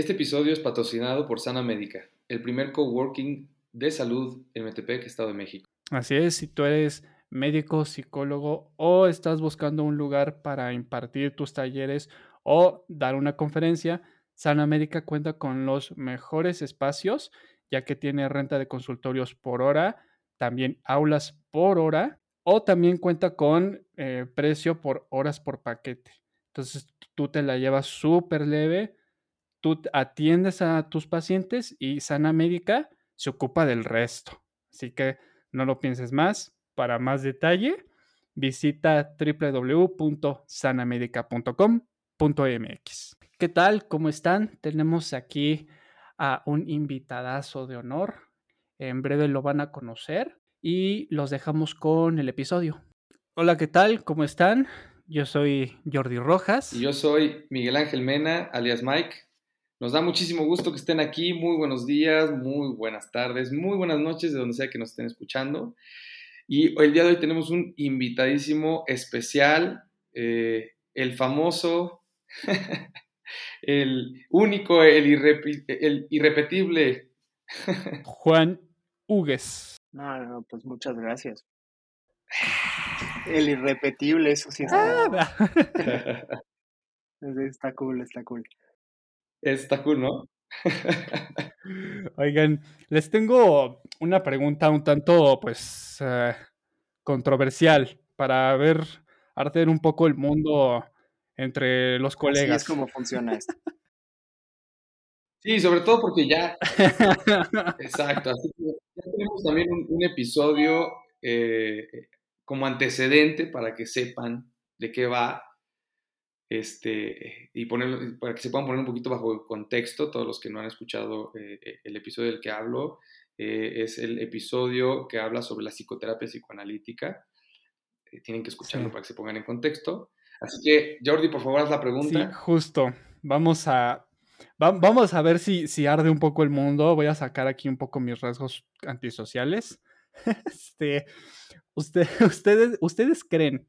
Este episodio es patrocinado por Sana Médica, el primer coworking de salud en Metepec, Estado de México. Así es, si tú eres médico, psicólogo o estás buscando un lugar para impartir tus talleres o dar una conferencia, Sana Médica cuenta con los mejores espacios, ya que tiene renta de consultorios por hora, también aulas por hora o también cuenta con eh, precio por horas por paquete. Entonces tú te la llevas súper leve, tú atiendes a tus pacientes y Sana Médica se ocupa del resto. Así que no lo pienses más. Para más detalle, visita www.sanamedica.com.mx. ¿Qué tal? ¿Cómo están? Tenemos aquí a un invitadazo de honor. En breve lo van a conocer y los dejamos con el episodio. Hola, ¿qué tal? ¿Cómo están? Yo soy Jordi Rojas. Y yo soy Miguel Ángel Mena, alias Mike. Nos da muchísimo gusto que estén aquí. Muy buenos días, muy buenas tardes, muy buenas noches de donde sea que nos estén escuchando. Y el día de hoy tenemos un invitadísimo especial, eh, el famoso, el único, el, el irrepetible. Juan Hugues. No, no, pues muchas gracias. El irrepetible, eso sí está. Ah, está cool, está cool. Está cool, ¿no? Oigan, les tengo una pregunta un tanto, pues, eh, controversial para ver, arder un poco el mundo entre los colegas. Así es como funciona esto. Sí, sobre todo porque ya. Exacto. Así que ya tenemos también un, episodio eh, como antecedente para que sepan de qué va este, y ponerlo, para que se puedan poner un poquito bajo contexto, todos los que no han escuchado eh, eh, el episodio del que hablo, eh, es el episodio que habla sobre la psicoterapia psicoanalítica. tienen que escucharlo para que se pongan en contexto. Así que, Jordi, por favor, haz la pregunta. Sí, justo. Vamos a, vamos a ver si, si arde un poco el mundo. Voy a sacar aquí un poco mis rasgos antisociales. este, usted, ustedes, ¿Ustedes creen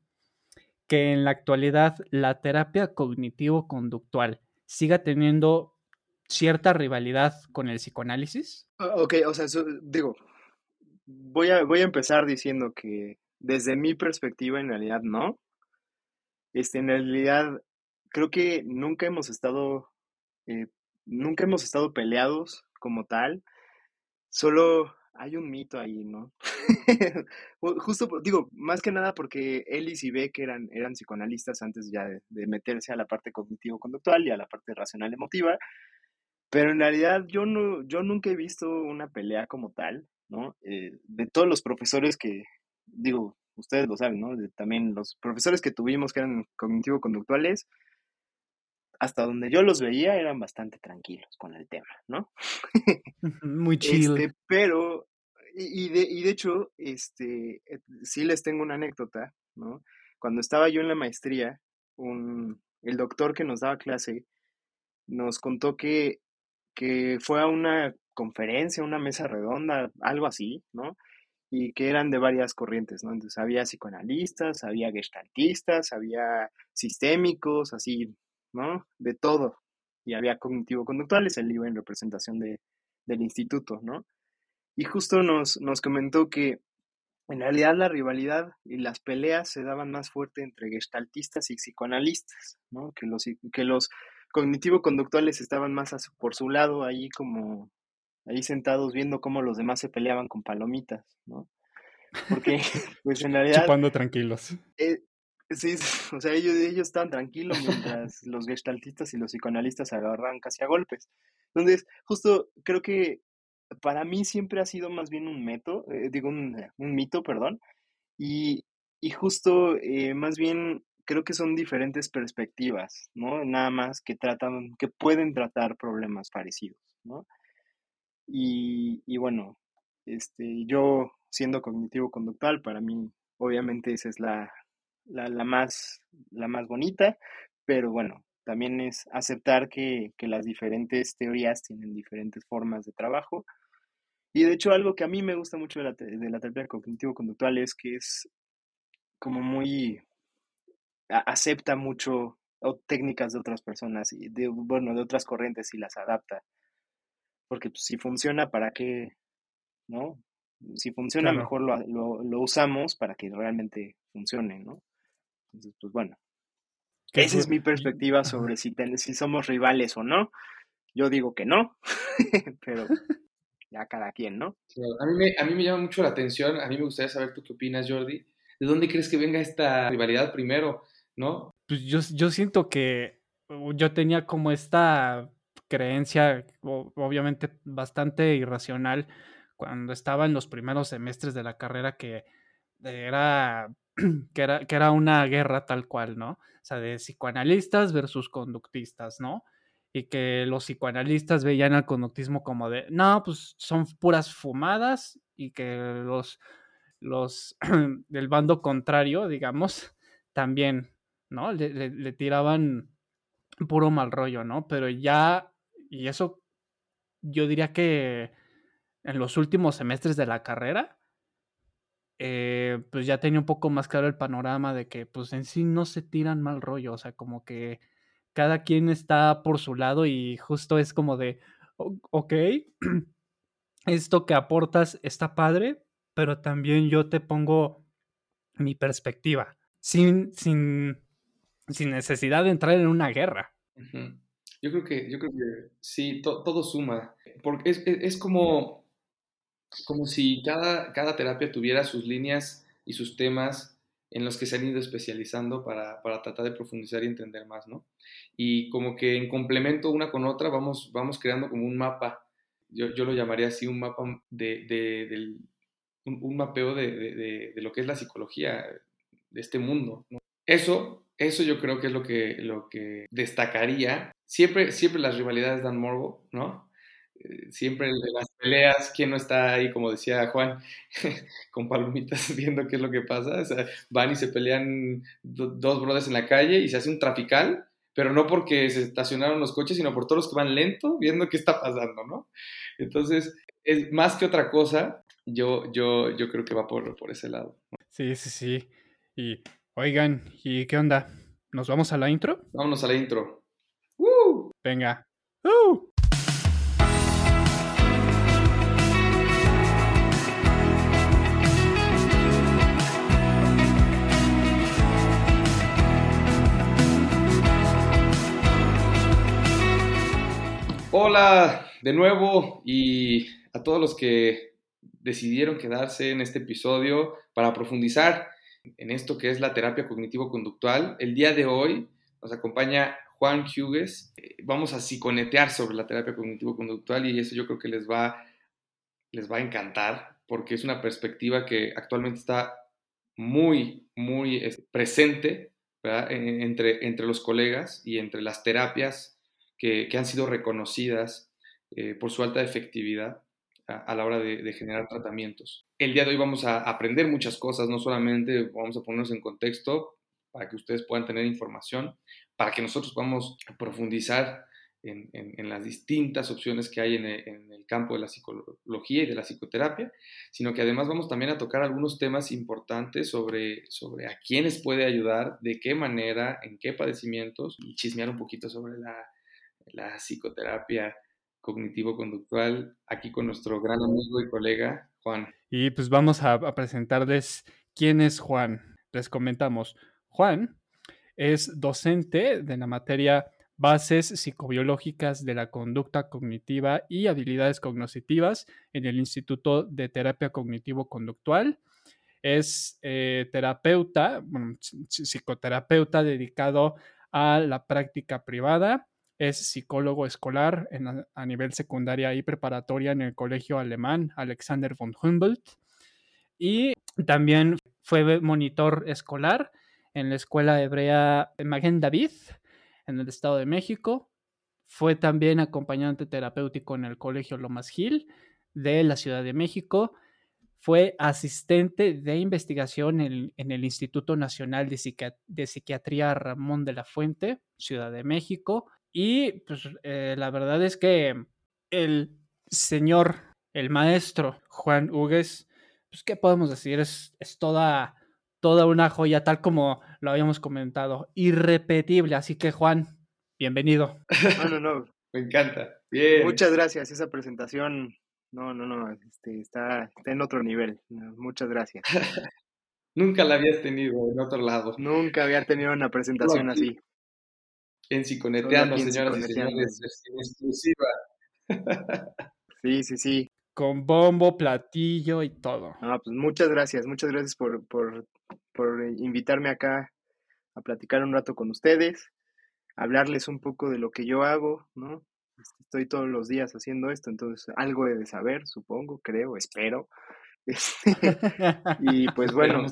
que en la actualidad la terapia cognitivo-conductual siga teniendo cierta rivalidad con el psicoanálisis? Ah, ok, o sea, digo, voy a, voy a empezar diciendo que desde mi perspectiva en realidad no. Este, en realidad creo que nunca hemos estado, eh, nunca hemos estado peleados como tal. Solo hay un mito ahí, ¿no? Justo, digo, más que nada porque Ellis y Beck eran, eran psicoanalistas antes ya de, meterse a la parte cognitivo-conductual y a la parte racional emotiva, pero en realidad yo, no, yo nunca he visto una pelea como tal, ¿no? Eh, de todos los profesores que, digo, ustedes lo saben, ¿no? también los profesores que tuvimos que eran cognitivo-conductuales, hasta donde yo los veía eran bastante tranquilos con el tema, ¿no? Muy chido. Este, pero, y, de, y de hecho, este, eh, sí les tengo una anécdota, ¿no? Cuando estaba yo en la maestría, un, el doctor que nos daba clase nos contó que, que fue a una conferencia, una mesa redonda, algo así, ¿no? Y que eran de varias corrientes, ¿no? Entonces había psicoanalistas, había gestaltistas, había sistémicos, así, ¿no? De todo. Y había cognitivo-conductuales, él iba en representación de, del instituto, ¿no? Y justo nos, nos comentó que en realidad la rivalidad y las peleas se daban más fuerte entre gestaltistas y psicoanalistas, ¿no? Que los, que los cognitivo-conductuales estaban más por su lado, ahí como, ahí sentados viendo cómo los demás se peleaban con palomitas, ¿no? Porque, pues en realidad... Chupando tranquilos. Eh, Sí, o sea, ellos, ellos estaban tranquilos mientras los gestaltistas y los psicoanalistas se agarran casi a golpes. Entonces, justo creo que para mí siempre ha sido más bien un mito, eh, digo, un, un, mito, perdón, y, y justo eh, más bien creo que son diferentes perspectivas, ¿no? Nada más que tratan, que pueden tratar problemas parecidos, ¿no? Y, y bueno, este, yo siendo cognitivo-conductual, para mí, obviamente esa es la, la, la, más, la más bonita, pero bueno, también es aceptar que, que, las diferentes teorías tienen diferentes formas de trabajo. Y de hecho algo que a mí me gusta mucho de la, de la terapia cognitivo-conductual es que es como muy, acepta mucho o técnicas de otras personas y de, bueno, de otras corrientes y las adapta. Porque pues, si funciona, ¿para qué? ¿No? Si funciona, mejor lo, lo, lo, usamos para que realmente funcione, ¿no? Entonces, pues bueno. Esa es mi perspectiva sobre si, si somos rivales o no. Yo digo que no, pero ya cada quien, ¿no? A mí, me, a mí me llama mucho la atención, a mí me gustaría saber tú qué opinas, Jordi. ¿De dónde crees que venga esta rivalidad primero, no? Pues yo, yo siento que yo tenía como esta creencia, obviamente bastante irracional, cuando estaba en los primeros semestres de la carrera que era, que era, que era una guerra tal cual, ¿no? O sea, de psicoanalistas versus conductistas, ¿no? Y que los psicoanalistas veían al conductismo como de, no, pues son puras fumadas y que los, los del bando contrario, digamos, también, ¿no? Le, tiraban puro mal rollo, ¿no? Pero ya, y eso yo diría que en los últimos semestres de la carrera, eh, pues ya tenía un poco más claro el panorama de que pues en sí no se tiran mal rollo, o sea, como que cada quien está por su lado y justo es como de, ok, esto que aportas está padre, pero también yo te pongo mi perspectiva, sin, sin, sin necesidad de entrar en una guerra. Yo creo que, yo creo que sí, todo suma, porque es, es como como si cada, cada terapia tuviera sus líneas y sus temas en los que se han ido especializando para, para, tratar de profundizar y entender más, ¿no? Y como que en complemento una con otra vamos, vamos creando como un mapa, yo, yo lo llamaría así, un mapa de, de del, un, mapeo de, de, de, lo que es la psicología de este mundo, ¿no? Eso, eso yo creo que es lo que, lo que destacaría. Siempre, siempre las rivalidades dan morbo, ¿no? Eh, siempre las peleas, ¿quién no está ahí, como decía Juan, con palomitas viendo qué es lo que pasa? O sea, van y se pelean dos brothers en la calle y se hace un trafical, pero no porque se estacionaron los coches, sino por todos los que van lento viendo qué está pasando, ¿no? Entonces, es más que otra cosa, yo, yo, yo creo que va por, por ese lado. Sí, sí, sí. Y, oigan, ¿y qué onda? ¿Nos vamos a la intro? Vámonos a la intro. Venga. ¡Uh! Hola de nuevo y a todos los que decidieron quedarse en este episodio para profundizar en esto que es la terapia cognitivo-conductual. El día de hoy nos acompaña Juan Hughes. Vamos a psiconetear sobre la terapia cognitivo-conductual y eso yo creo que les va, les va a encantar porque es una perspectiva que actualmente está muy, muy este, presente entre, entre los colegas y entre las terapias que, han sido reconocidas eh, por su alta efectividad a, la hora de, generar tratamientos. El día de hoy vamos a aprender muchas cosas, no solamente vamos a ponernos en contexto para que ustedes puedan tener información, para que nosotros podamos profundizar en, las distintas opciones que hay en el, campo de la psicología y de la psicoterapia, sino que además vamos también a tocar algunos temas importantes sobre, sobre a quiénes puede ayudar, de qué manera, en qué padecimientos, y chismear un poquito sobre la la psicoterapia cognitivo-conductual, aquí con nuestro gran amigo y colega Juan. Y pues vamos a, presentarles quién es Juan. Les comentamos, Juan es docente de la materia Bases psicobiológicas de la conducta cognitiva y habilidades cognitivas en el Instituto de Terapia Cognitivo-Conductual. Es eh, terapeuta, psicoterapeuta dedicado a la práctica privada es psicólogo escolar a nivel secundaria y preparatoria en el colegio alemán Alexander von Humboldt. Y también fue monitor escolar en la escuela hebrea Magen David en el Estado de México. Fue también acompañante terapéutico en el colegio Lomas Gil de la Ciudad de México. Fue asistente de investigación en, el Instituto Nacional de Psiquiatría Ramón de la Fuente, Ciudad de México y pues eh, la verdad es que el señor, el maestro Juan Hugues, pues qué podemos decir, es, es toda, toda una joya, tal como lo habíamos comentado, irrepetible. Así que, Juan, bienvenido. No, no, no. Me encanta. Bien. Muchas gracias. Esa presentación, no, no, no, este, está, está en otro nivel. Muchas gracias. Nunca la habías tenido en otro lado. Nunca había tenido una presentación así. En Psiconeteando, señoras y señores, en exclusiva. Sí, sí, sí. Con bombo, platillo y todo. Ah, pues muchas gracias, muchas gracias por, por, por invitarme acá a platicar un rato con ustedes, hablarles un poco de lo que yo hago, ¿no? Este, estoy todos los días haciendo esto, entonces algo he de saber, supongo, creo, espero. y pues bueno,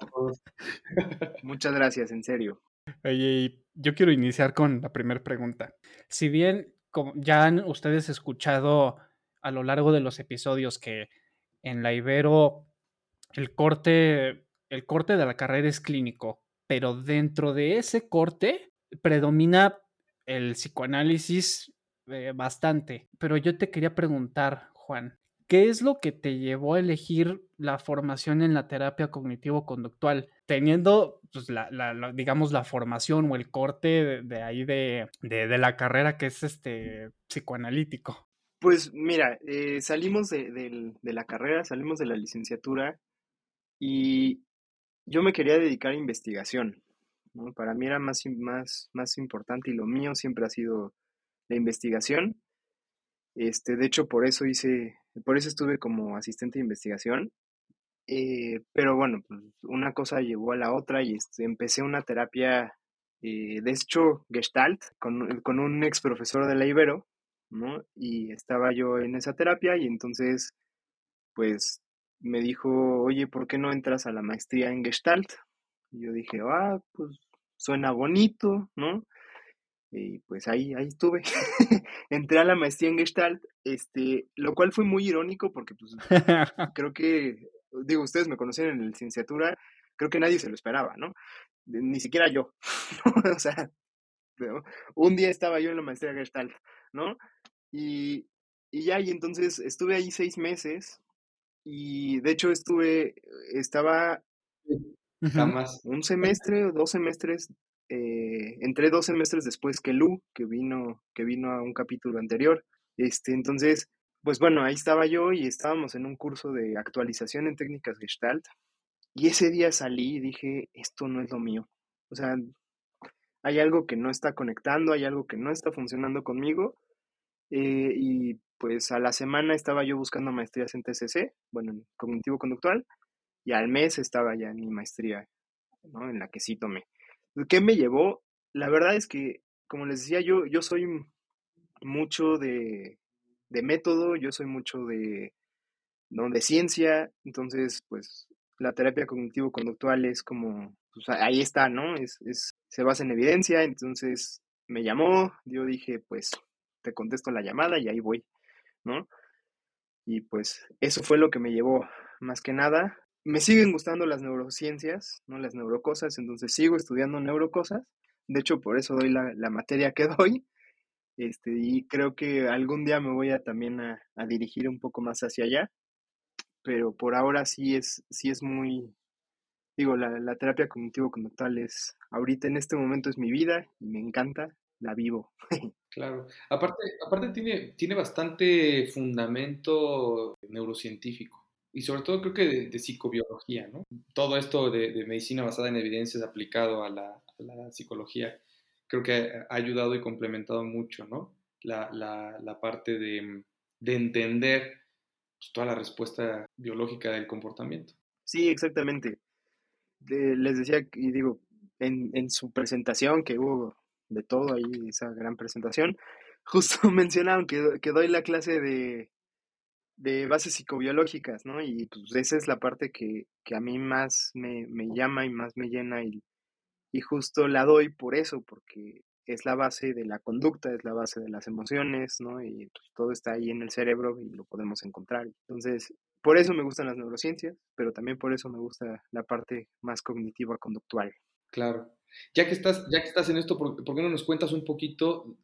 muchas gracias, en serio. Oye, yo quiero iniciar con la primera pregunta. Si bien como ya han ustedes escuchado a lo largo de los episodios que en la Ibero el corte, el corte de la carrera es clínico, pero dentro de ese corte predomina el psicoanálisis eh, bastante. Pero yo te quería preguntar, Juan, ¿Qué es lo que te llevó a elegir la formación en la terapia cognitivo-conductual? Teniendo, pues, la, digamos, la formación o el corte de, ahí de, de, la carrera que es este psicoanalítico. Pues mira, eh, salimos de, la carrera, salimos de la licenciatura y yo me quería dedicar a investigación. Para mí era más, más, más importante y lo mío siempre ha sido la investigación. Este, de hecho, por eso hice por eso estuve como asistente de investigación. Eh, pero bueno, pues una cosa llevó a la otra y este, empecé una terapia, eh, de hecho, Gestalt, con, con un ex profesor de la Ibero, ¿no? Y estaba yo en esa terapia y entonces, pues, me dijo, oye, ¿por qué no entras a la maestría en Gestalt? Y yo dije, ah, pues suena bonito, ¿no? Y pues ahí, ahí estuve. Entré a la maestría en Gestalt, este, lo cual fue muy irónico porque pues creo que, digo, ustedes me conocen en la licenciatura, creo que nadie se lo esperaba, ¿no? Ni siquiera yo. o sea, un día estaba yo en la maestría Gestalt, ¿no? Y, y ya, y entonces estuve ahí seis meses y de hecho estuve, estaba Jamás. un semestre o dos semestres eh, entré dos semestres después que Lu, que vino, que vino a un capítulo anterior. Este, entonces, pues bueno, ahí estaba yo y estábamos en un curso de actualización en técnicas Gestalt. Y ese día salí y dije, esto no es lo mío. O sea, hay algo que no está conectando, hay algo que no está funcionando conmigo. Eh, y pues a la semana estaba yo buscando maestrías en TCC, bueno, en cognitivo conductual, y al mes estaba ya en mi maestría, ¿no? En la que sí tomé. ¿Qué me llevó? La verdad es que, como les decía, yo, yo soy mucho de, método, yo soy mucho de, ¿no? de ciencia, entonces, pues, la terapia cognitivo-conductual es como, pues, ahí está, ¿no? Es, es, se basa en evidencia, entonces me llamó, yo dije, pues, te contesto la llamada y ahí voy, ¿no? Y pues eso fue lo que me llevó más que nada me siguen gustando las neurociencias, ¿no? Las neurocosas, entonces sigo estudiando neurocosas. De hecho, por eso doy la, materia que doy. Este, y creo que algún día me voy a también a, dirigir un poco más hacia allá. Pero por ahora sí es, sí es muy, digo, la, la terapia cognitivo-conductual es, ahorita en este momento es mi vida y me encanta, la vivo. Claro. Aparte, aparte tiene, tiene bastante fundamento neurocientífico y sobre todo creo que de, psicobiología, ¿no? Todo esto de, medicina basada en evidencias aplicado a la, psicología, creo que ha ayudado y complementado mucho, ¿no? La, la, parte de, de entender pues, toda la respuesta biológica del comportamiento. Sí, exactamente. les decía, y digo, en, en, su presentación, que hubo de todo ahí, esa gran presentación, justo mencionaron que, que doy la clase de, de bases psicobiológicas, ¿no? Y pues esa es la parte que, a mí más me, llama y más me llena y, y, justo la doy por eso, porque es la base de la conducta, es la base de las emociones, ¿no? Y pues, todo está ahí en el cerebro y lo podemos encontrar. Entonces, por eso me gustan las neurociencias, pero también por eso me gusta la parte más cognitiva conductual. Claro. Ya que estás, ya que estás en esto, ¿por, ¿por qué no nos cuentas un poquito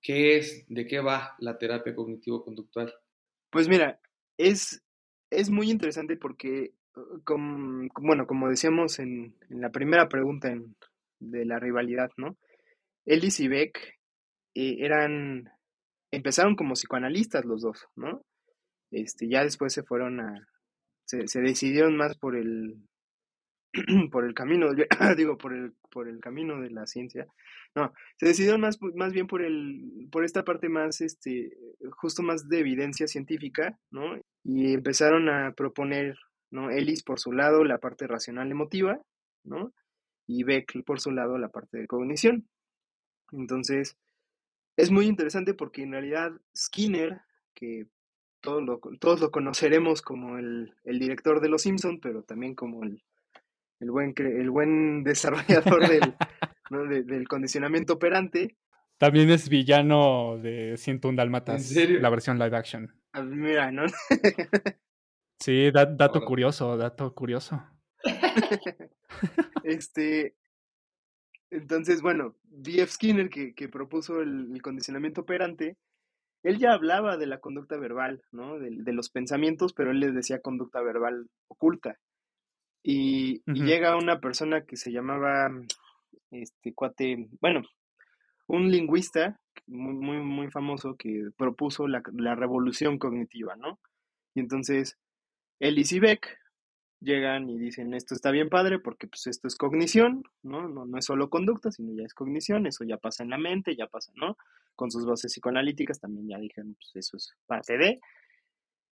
qué es, de qué va la terapia cognitivo-conductual? Pues mira, es, es muy interesante porque como, bueno, como decíamos en, la primera pregunta de la rivalidad, ¿no? Ellis y Beck eh, eran, empezaron como psicoanalistas los dos, ¿no? Este, ya después se fueron a, se, decidieron más por el, por el camino, digo, por el, por el camino de la ciencia. No, se decidieron más, más bien por el, por esta parte más, este, justo más de evidencia científica, ¿no? Y empezaron a proponer, ¿no? Ellis por su lado la parte racional emotiva, ¿no? Y Beck por su lado la parte de cognición. Entonces, es muy interesante porque en realidad Skinner, que todos lo, todos lo conoceremos como el, director de Los Simpson, pero también como el, buen, el buen desarrollador del, del condicionamiento operante. También es villano de 101 Dalmatas, la versión live action. Ah, mira, ¿no? sí, dato curioso, dato curioso. este, entonces, bueno, B.F. Skinner, que, que propuso el, condicionamiento operante, él ya hablaba de la conducta verbal, ¿no? De, los pensamientos, pero él les decía conducta verbal oculta. Y, llega una persona que se llamaba, este cuate, bueno, un lingüista muy, muy, muy famoso que propuso la, la revolución cognitiva, ¿no? Y entonces, él y Beck llegan y dicen, esto está bien padre porque pues esto es cognición, ¿no? ¿no? No es solo conducta, sino ya es cognición, eso ya pasa en la mente, ya pasa, ¿no? Con sus voces psicoanalíticas también ya dijeron, pues eso es parte de,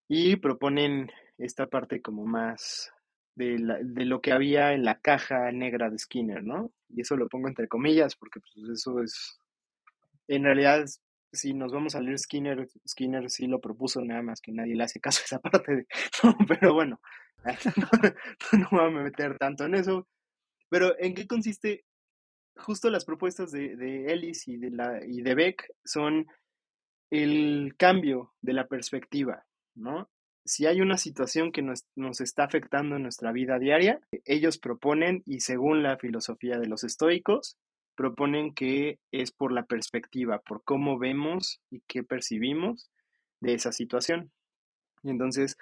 y proponen esta parte como más de, la, de lo que había en la caja negra de Skinner, ¿no? Y eso lo pongo entre comillas porque pues eso es, en realidad si nos vamos a leer Skinner, Skinner sí lo propuso, nada más que nadie le hace caso a esa parte de, pero bueno, no, me voy a meter tanto en eso. Pero ¿en qué consiste? Justo las propuestas de, de Ellis y de, la, y de Beck son el cambio de la perspectiva, ¿no? Si hay una situación que nos, nos, está afectando en nuestra vida diaria, ellos proponen, y según la filosofía de los estoicos, proponen que es por la perspectiva, por cómo vemos y qué percibimos de esa situación. Y entonces,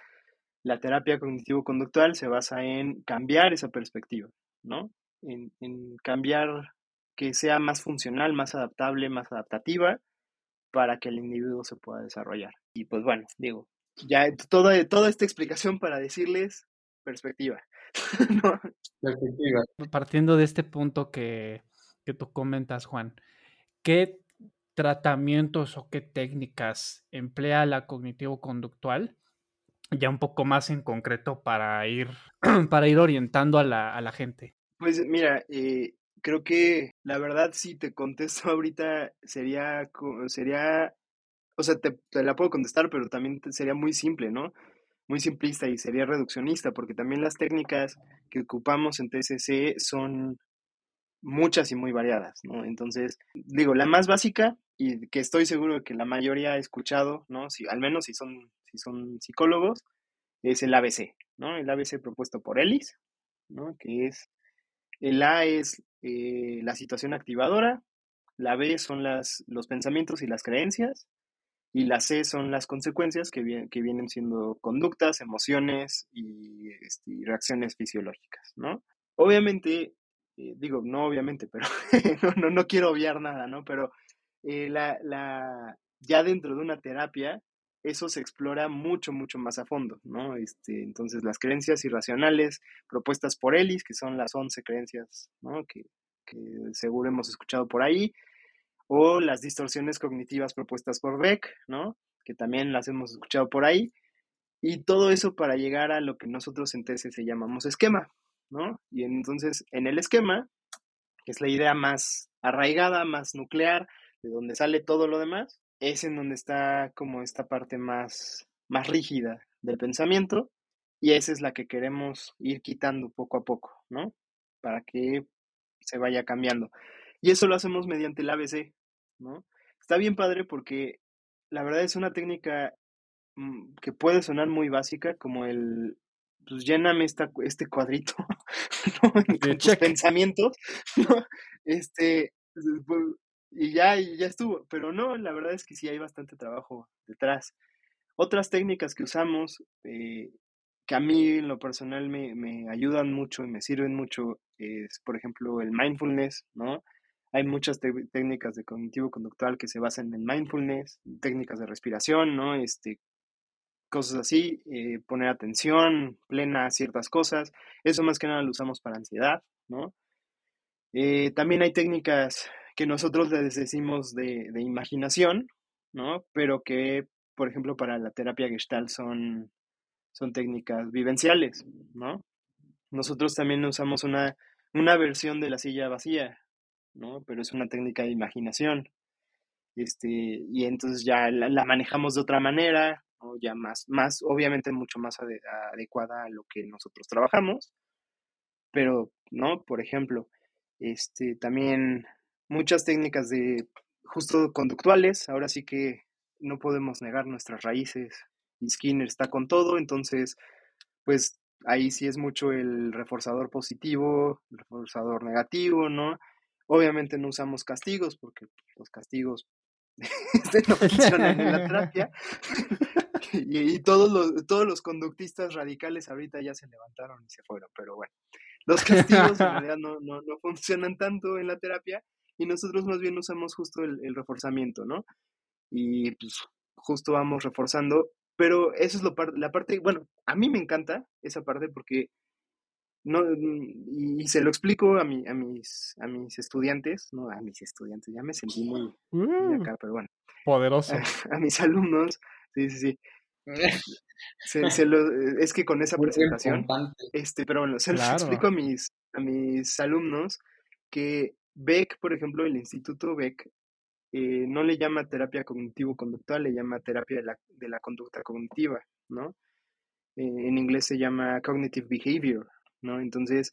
la terapia cognitivo-conductual se basa en cambiar esa perspectiva, ¿no? En, cambiar que sea más funcional, más adaptable, más adaptativa para que el individuo se pueda desarrollar. Y pues bueno, digo, ya toda, toda esta explicación para decirles perspectiva. Perspectiva. Partiendo de este punto que, que tú comentas, Juan, ¿qué tratamientos o qué técnicas emplea la cognitivo-conductual ya un poco más en concreto para ir, para ir orientando a la, a la gente? Pues mira, eh, creo que la verdad si te contesto ahorita sería, sería o sea, te, la puedo contestar, pero también sería muy simple, ¿no? Muy simplista y sería reduccionista, porque también las técnicas que ocupamos en TCC son muchas y muy variadas, ¿no? Entonces, digo, la más básica y que estoy seguro de que la mayoría ha escuchado, ¿no? Si, al menos si son son psicólogos, es el ABC, ¿no? El ABC propuesto por Ellis, ¿no? Que es, el A es eh, la situación activadora, la B son las, los pensamientos y las creencias, y la C son las consecuencias que, que vienen siendo conductas, emociones y, este, reacciones fisiológicas, ¿no? Obviamente, eh, digo, no obviamente, pero no, no, quiero obviar nada, ¿no? Pero eh, la, la, ya dentro de una terapia, eso se explora mucho, mucho más a fondo, ¿no? Este, entonces, las creencias irracionales propuestas por Ellis, que son las 11 creencias, ¿no? Que, seguro hemos escuchado por ahí, o las distorsiones cognitivas propuestas por Beck, ¿no? Que también las hemos escuchado por ahí, y todo eso para llegar a lo que nosotros en TCC llamamos esquema, ¿no? Y entonces, en el esquema, que es la idea más arraigada, más nuclear, de donde sale todo lo demás, es en donde está como esta parte más, más rígida del pensamiento y esa es la que queremos ir quitando poco a poco, ¿no? Para que se vaya cambiando. Y eso lo hacemos mediante el ABC, ¿no? Está bien padre porque la verdad es una técnica mm, que puede sonar muy básica, como el, pues lléname esta, este cuadrito, ¿no? Con tus pensamientos, ¿no? Este, pues, y ya, ya estuvo. Pero no, la verdad es que sí hay bastante trabajo detrás. Otras técnicas que usamos, eh, que a mí en lo personal me, me ayudan mucho y me sirven mucho es, por ejemplo, el mindfulness, ¿no? Hay muchas técnicas de cognitivo conductual que se basan en mindfulness, técnicas de respiración, ¿no? Este, cosas así, eh, poner atención plena a ciertas cosas. Eso más que nada lo usamos para ansiedad, ¿no? Eh, también hay técnicas que nosotros les decimos de, de, imaginación, ¿no? Pero que, por ejemplo, para la terapia gestal son, son técnicas vivenciales, ¿no? Nosotros también usamos una, una versión de la silla vacía, ¿no? Pero es una técnica de imaginación. Este, y entonces ya la, manejamos de otra manera, ya más, más, obviamente mucho más adecuada a lo que nosotros trabajamos, pero, ¿no? Por ejemplo, este, también muchas técnicas de justo conductuales, ahora sí que no podemos negar nuestras raíces, y Skinner está con todo, entonces, pues ahí sí es mucho el reforzador positivo, el reforzador negativo, ¿no? Obviamente no usamos castigos porque los castigos no funcionan en la terapia. y, todos, los, todos los conductistas radicales ahorita ya se levantaron y se fueron, pero bueno, los castigos en realidad no, no, no funcionan tanto en la terapia y nosotros más bien usamos justo el, el reforzamiento, ¿no? Y pues justo vamos reforzando, pero eso es lo la parte, bueno, a mí me encanta esa parte porque no, y, se lo explico a, mi, a, mis, a mis estudiantes, no a mis estudiantes, ya me sentí muy, muy acá, pero bueno. Poderoso. A, mis alumnos, sí, sí, sí. Se, lo, es que con esa presentación, este, pero bueno, se los explico a mis, a mis alumnos que Beck, por ejemplo, el Instituto Beck, eh, no le llama terapia cognitivo-conductual, le llama terapia de la, de la conducta cognitiva, ¿no? Eh, en inglés se llama cognitive behavior, ¿no? Entonces,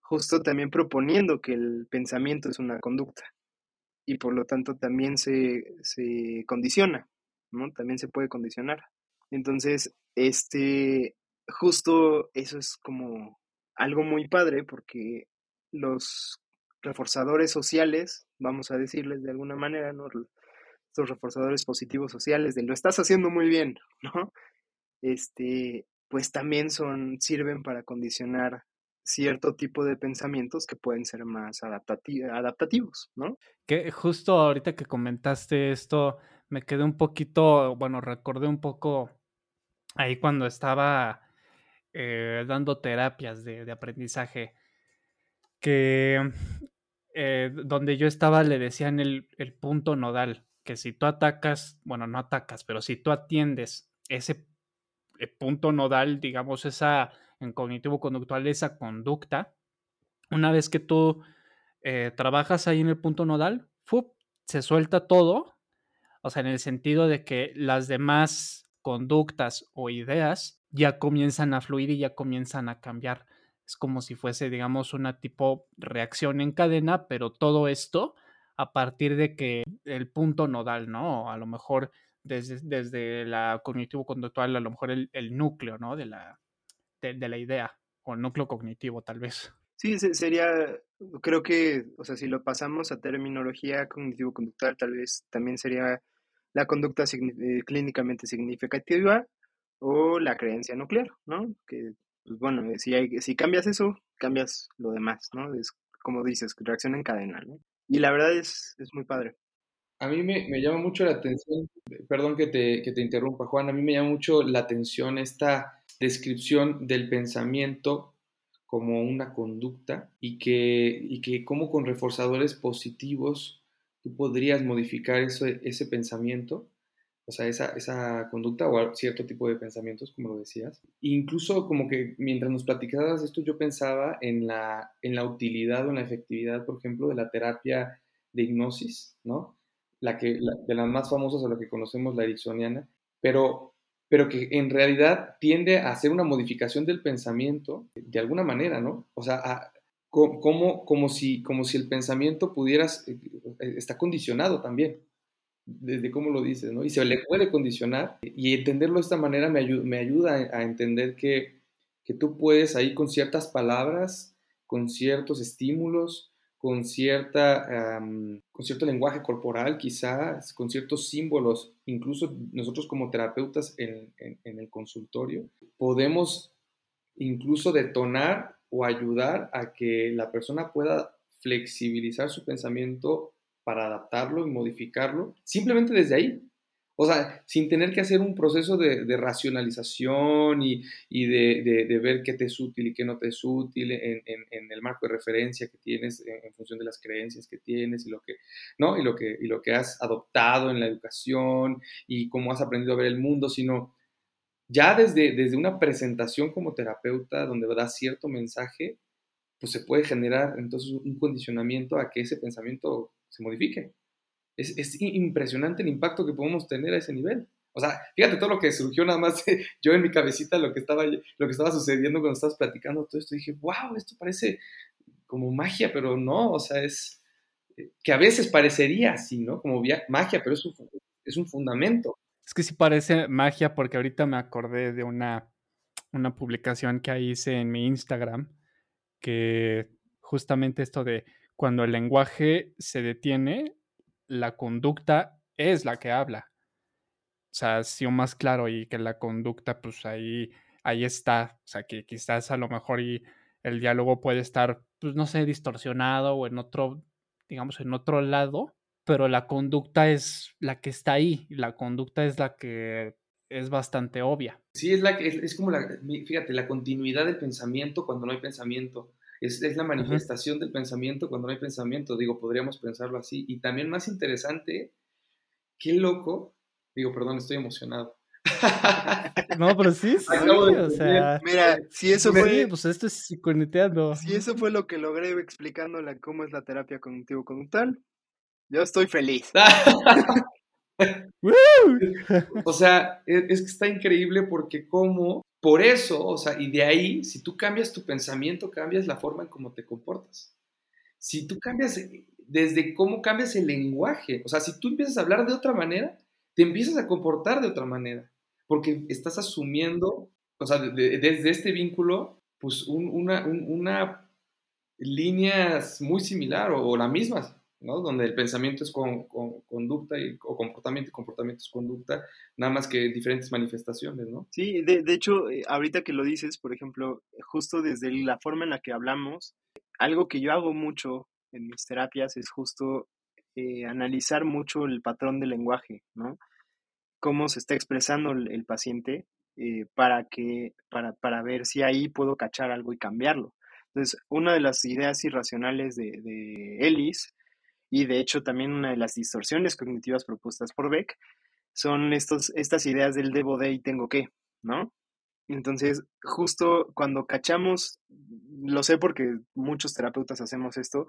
justo también proponiendo que el pensamiento es una conducta y por lo tanto también se, se condiciona, ¿no? También se puede condicionar. Entonces, este, justo eso es como algo muy padre porque los reforzadores sociales, vamos a decirles de alguna manera, ¿no? Estos reforzadores positivos sociales de lo estás haciendo muy bien, ¿no? Este, pues también son, sirven para condicionar cierto tipo de pensamientos que pueden ser más adaptativos, ¿no? Que justo ahorita que comentaste esto, me quedé un poquito, bueno, recordé un poco ahí cuando estaba eh, dando terapias de, aprendizaje, que eh, donde yo estaba le decían el, el punto nodal, que si tú atacas, bueno, no atacas, pero si tú atiendes ese eh, punto nodal, digamos, esa en cognitivo conductual, esa conducta, una vez que tú eh, trabajas ahí en el punto nodal, se suelta todo, o sea, en el sentido de que las demás conductas o ideas ya comienzan a fluir y ya comienzan a cambiar. Es como si fuese, digamos, una tipo reacción en cadena, pero todo esto a partir de que el punto nodal, ¿no? A lo mejor desde, desde la cognitivo-conductual, a lo mejor el, el núcleo, ¿no? De la, de, la idea, o el núcleo cognitivo, tal vez. Sí, sería, creo que, o sea, si lo pasamos a terminología cognitivo-conductual, tal vez también sería la conducta eh, clínicamente significativa o la creencia nuclear, ¿no? Que, pues bueno, si, hay, si cambias eso, cambias lo demás, ¿no? Es como dices, reacción en cadena, ¿no? Y la verdad es, es muy padre a mí me, llama mucho la atención, perdón que te, que te interrumpa Juan, a mí me llama mucho la atención esta descripción del pensamiento como una conducta y que, y que como con reforzadores positivos tú podrías modificar ese, ese pensamiento, o sea, esa, esa conducta o cierto tipo de pensamientos, como lo decías. incluso como que mientras nos platicabas esto, yo pensaba en la, en la utilidad o en la efectividad, por ejemplo, de la terapia de hipnosis, ¿no? La que, de las más famosas a la que conocemos, la ericksoniana, pero, pero que en realidad tiende a hacer una modificación del pensamiento de alguna manera, ¿no? O sea, como, como, si, como si el pensamiento pudieras, eh, está condicionado también, desde cómo lo dices, ¿no? Y se le puede condicionar y entenderlo de esta manera me, ayuda, me ayuda a entender que, que tú puedes ahí con ciertas palabras, con ciertos estímulos, con, cierta, con cierto lenguaje corporal, quizás, con ciertos símbolos, incluso nosotros como terapeutas en, en el consultorio, podemos incluso detonar o ayudar a que la persona pueda flexibilizar su pensamiento para adaptarlo y modificarlo, simplemente desde ahí. O sea, sin tener que hacer un proceso de, racionalización y, de, ver qué te es útil y qué no te es útil en, el marco de referencia que tienes en, función de las creencias que tienes y lo que, ¿no? y, lo que, y lo que has adoptado en la educación y cómo has aprendido a ver el mundo, sino ya desde, desde una presentación como terapeuta donde da cierto mensaje, pues se puede generar entonces un condicionamiento a que ese pensamiento se modifique. Es, es, impresionante el impacto que podemos tener a ese nivel. O sea, fíjate todo lo que surgió nada más yo en mi cabecita, lo que estaba, lo que estaba sucediendo cuando estabas platicando todo esto. Dije, wow, esto parece como magia, pero no, o sea, es eh, que a veces parecería así, ¿no? Como magia, pero es un, es un fundamento. Es que sí parece magia porque ahorita me acordé de una, una publicación que hice en mi Instagram que justamente esto de cuando el lenguaje se detiene, la conducta es la que habla. O sea, ha sido más claro y que la conducta, pues ahí, ahí está. O sea, que quizás a lo mejor y el diálogo puede estar, pues no sé, distorsionado o en otro, digamos, en otro lado, pero la conducta es la que está ahí. La conducta es la que es bastante obvia. Sí, es la que es como la, fíjate, la continuidad del pensamiento cuando no hay pensamiento. Es, la manifestación del pensamiento cuando no hay pensamiento, digo, podríamos pensarlo así. Y también más interesante, qué loco, digo, perdón, estoy emocionado. No, pero sí, sí o sea, mira, si eso fue, pues esto es psiconeteando. Si eso fue lo que logré explicándole cómo es la terapia cognitivo-conductual, yo estoy feliz. o sea, e, es que está increíble porque como por eso, o sea, y de ahí, si tú cambias tu pensamiento, cambias la forma en cómo te comportas. Si tú cambias eh, desde cómo cambias el lenguaje, o sea, si tú empiezas a hablar de otra manera, te empiezas a comportar de otra manera, porque estás asumiendo, o sea, desde este vínculo, pues una, una línea muy similar o, o la misma, donde el pensamiento es con, conducta y, o comportamiento y comportamiento es conducta, nada más que diferentes manifestaciones, ¿no? Sí, de, de hecho, eh, ahorita que lo dices, por ejemplo, justo desde la forma en la que hablamos, algo que yo hago mucho en mis terapias es justo eh, analizar mucho el patrón del lenguaje, ¿no? Cómo se está expresando el, paciente eh, para, que, para, para ver si ahí puedo cachar algo y cambiarlo. Entonces, una de las ideas irracionales de, de Ellis y de hecho también una de las distorsiones cognitivas propuestas por Beck son estos, estas ideas del debo de y tengo que, ¿no? Entonces, justo cuando cachamos, lo sé porque muchos terapeutas hacemos esto,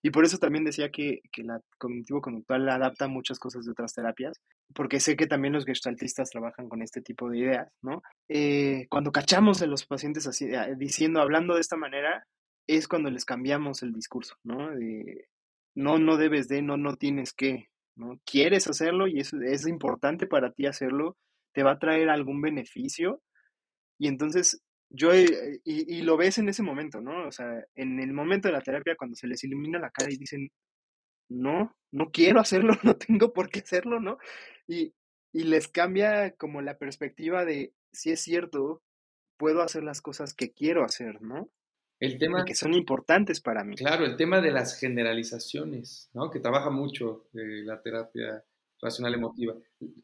y por eso también decía que, que la cognitivo-conductual adapta muchas cosas de otras terapias, porque sé que también los gestaltistas trabajan con este tipo de ideas, ¿no? Eh, cuando cachamos a los pacientes así, eh, diciendo, hablando de esta manera, es cuando les cambiamos el discurso, ¿no? No, no debes de, no, no tienes que, ¿no? Quieres hacerlo y es, es importante para ti hacerlo, te va a traer algún beneficio y entonces yo, y, y, lo ves en ese momento, ¿no? O sea, en el momento de la terapia cuando se les ilumina la cara y dicen, no, no quiero hacerlo, no tengo por qué hacerlo, ¿no? Y, y les cambia como la perspectiva de, si es cierto, puedo hacer las cosas que quiero hacer, ¿no? El tema, que son importantes para mí. Claro, el tema de las generalizaciones, ¿no? Que trabaja mucho eh, la terapia racional emotiva.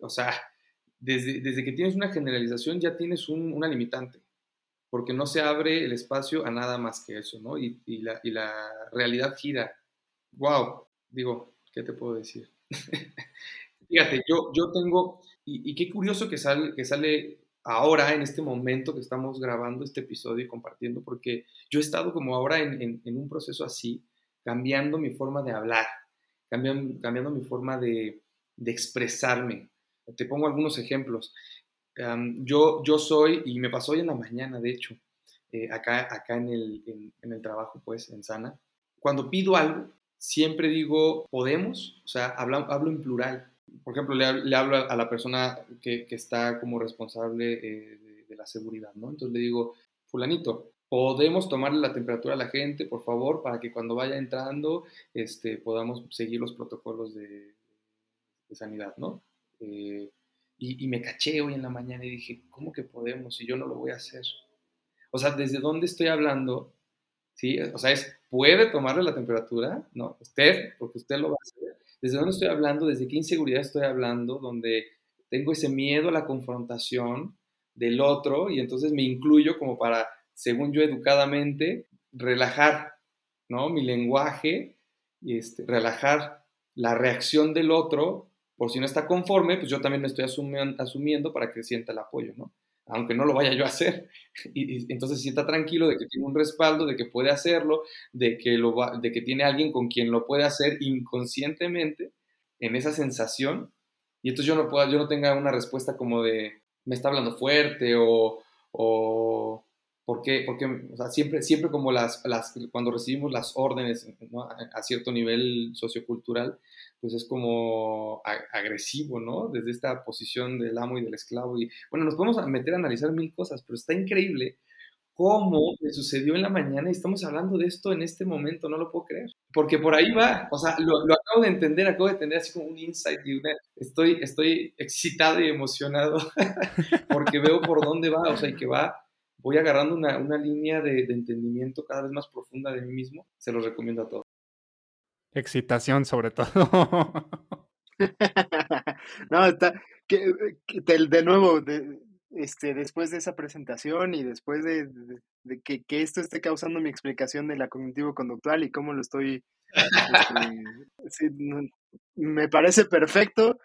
O sea, desde, desde, que tienes una generalización ya tienes un, una limitante, porque no se abre el espacio a nada más que eso, ¿no? Y, y, la, y la, realidad gira. ¡Wow! Digo, ¿qué te puedo decir? Fíjate, yo, yo tengo, y, y, qué curioso que sale, que sale ahora, en este momento que estamos grabando este episodio y compartiendo, porque yo he estado como ahora en, un proceso así, cambiando mi forma de hablar, cambiando, mi forma de, expresarme. Te pongo algunos ejemplos. yo, yo soy, y me pasó hoy en la mañana, de hecho, eh, acá, acá en, el, en, el trabajo, pues, en Sana, cuando pido algo, siempre digo, podemos, o sea, hablo, hablo en plural por ejemplo, le, hablo a la persona que, está como responsable eh, de, la seguridad, ¿no? Entonces le digo, fulanito, podemos tomarle la temperatura a la gente, por favor, para que cuando vaya entrando este, podamos seguir los protocolos de, sanidad, ¿no? Eh, y, y, me caché hoy en la mañana y dije, ¿cómo que podemos si yo no lo voy a hacer? O sea, ¿desde dónde estoy hablando? ¿Sí? O sea, es, ¿puede tomarle la temperatura? ¿No? Usted, porque usted lo va a hacer. ¿Desde dónde estoy hablando? ¿Desde qué inseguridad estoy hablando? Donde tengo ese miedo a la confrontación del otro y entonces me incluyo como para según yo educadamente, relajar, ¿no? Mi lenguaje y este, relajar la reacción del otro, por si no está conforme, pues yo también me estoy asumiendo, para que sienta el apoyo, ¿no? Aunque no lo vaya yo a hacer. Y, entonces sienta tranquilo de que tiene un respaldo, de que puede hacerlo, de que, lo de que tiene alguien con quien lo puede hacer inconscientemente en esa sensación. Y entonces yo no, puedo, yo no tenga una respuesta como de, me está hablando fuerte o, o porque, porque o sea, siempre, siempre como las, las, cuando recibimos las órdenes a, cierto nivel sociocultural, pues es como agresivo, ¿no? Desde esta posición del amo y del esclavo. Y bueno, nos podemos meter a analizar mil cosas, pero está increíble cómo me sucedió en la mañana y estamos hablando de esto en este momento, no lo puedo creer. Porque por ahí va, o sea, lo, lo acabo de entender, acabo de tener así como un insight y estoy, estoy excitado y emocionado porque veo por dónde va, o sea, y que va voy agarrando una, línea de, entendimiento cada vez más profunda de mí mismo. Se los recomiendo a todos. Excitación sobre todo. no, está, que, de, nuevo, este, después de esa presentación y después de, que, esto esté causando mi explicación de la cognitivo-conductual y cómo lo estoy, este, me parece perfecto,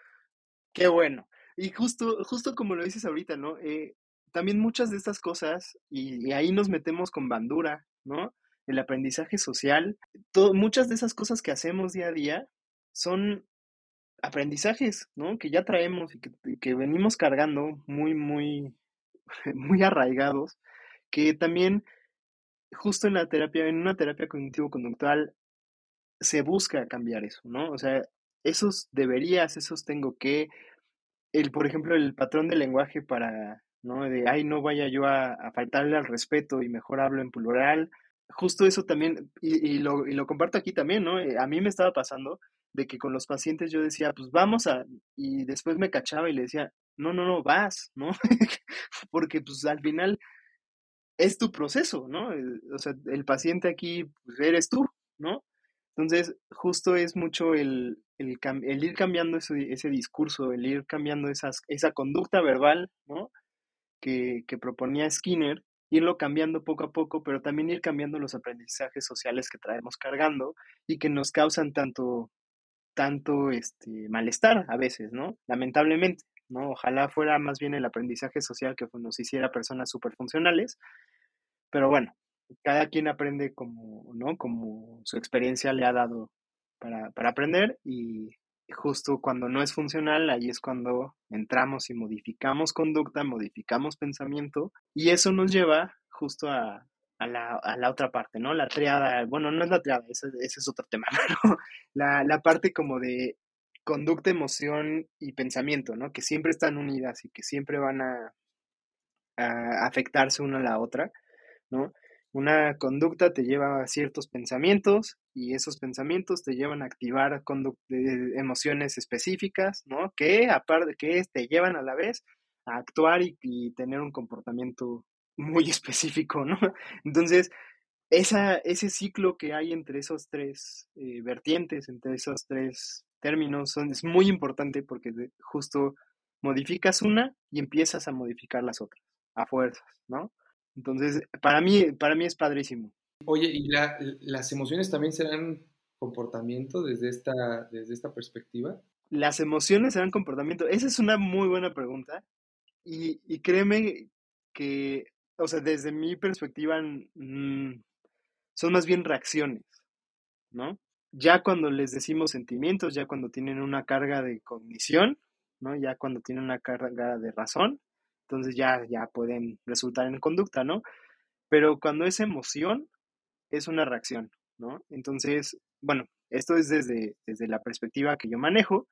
qué bueno. Y justo, justo como lo dices ahorita, ¿no? Eh, también muchas de estas cosas, y, ahí nos metemos con bandura, ¿no? El aprendizaje social, muchas de esas cosas que hacemos día a día son aprendizajes, ¿no? Que ya traemos y que, venimos cargando muy, muy, muy arraigados, que también justo en la terapia, en una terapia cognitivo-conductual, se busca cambiar eso, ¿no? O sea, esos deberías, esos tengo que, el, por ejemplo, el patrón de lenguaje para ¿no? De, ay, no vaya yo a, faltarle al respeto y mejor hablo en plural. Justo eso también, y, lo, y lo comparto aquí también, ¿no? Eh, a mí me estaba pasando de que con los pacientes yo decía, pues vamos a, y después me cachaba y le decía, no, no, no, vas, ¿no? Porque pues al final es tu proceso, ¿no? O sea, el paciente aquí pues, eres tú, ¿no? Entonces, justo es mucho el, el, el ir cambiando ese, ese, discurso, el ir cambiando esas, esa conducta verbal, ¿no? Que, proponía Skinner, irlo cambiando poco a poco, pero también ir cambiando los aprendizajes sociales que traemos cargando y que nos causan tanto, tanto este, malestar a veces, ¿no? Lamentablemente, ¿no? Ojalá fuera más bien el aprendizaje social que nos hiciera personas súper funcionales, pero bueno, cada quien aprende como, ¿no? Como su experiencia le ha dado para, para aprender y, justo cuando no es funcional, ahí es cuando entramos y modificamos conducta, modificamos pensamiento, y eso nos lleva justo a, la, otra parte, ¿no? La triada, bueno, no es la triada, ese, es otro tema, pero la, parte como de conducta, emoción y pensamiento, ¿no? Que siempre están unidas y que siempre van a, a afectarse una a la otra, ¿no? Una conducta te lleva a ciertos pensamientos y esos pensamientos te llevan a activar emociones específicas, ¿no? Que aparte que te llevan a la vez a actuar y, tener un comportamiento muy específico, ¿no? Entonces, ese ciclo que hay entre esos tres eh, vertientes, entre esos tres términos, son, es muy importante porque justo modificas una y empiezas a modificar las otras, a fuerzas, ¿no? Entonces, para mí, para mí es padrísimo. Oye, ¿y las emociones también serán comportamiento desde esta, desde esta perspectiva? Las emociones serán comportamiento. Esa es una muy buena pregunta. Y, créeme que, o sea, desde mi perspectiva, son más bien reacciones, ¿no? Ya cuando les decimos sentimientos, ya cuando tienen una carga de cognición, ¿no? Ya cuando tienen una carga de razón, entonces ya, ya pueden resultar en conducta, ¿no? Pero cuando es emoción, es una reacción, ¿no? Entonces, bueno, esto es desde, desde la perspectiva que yo manejo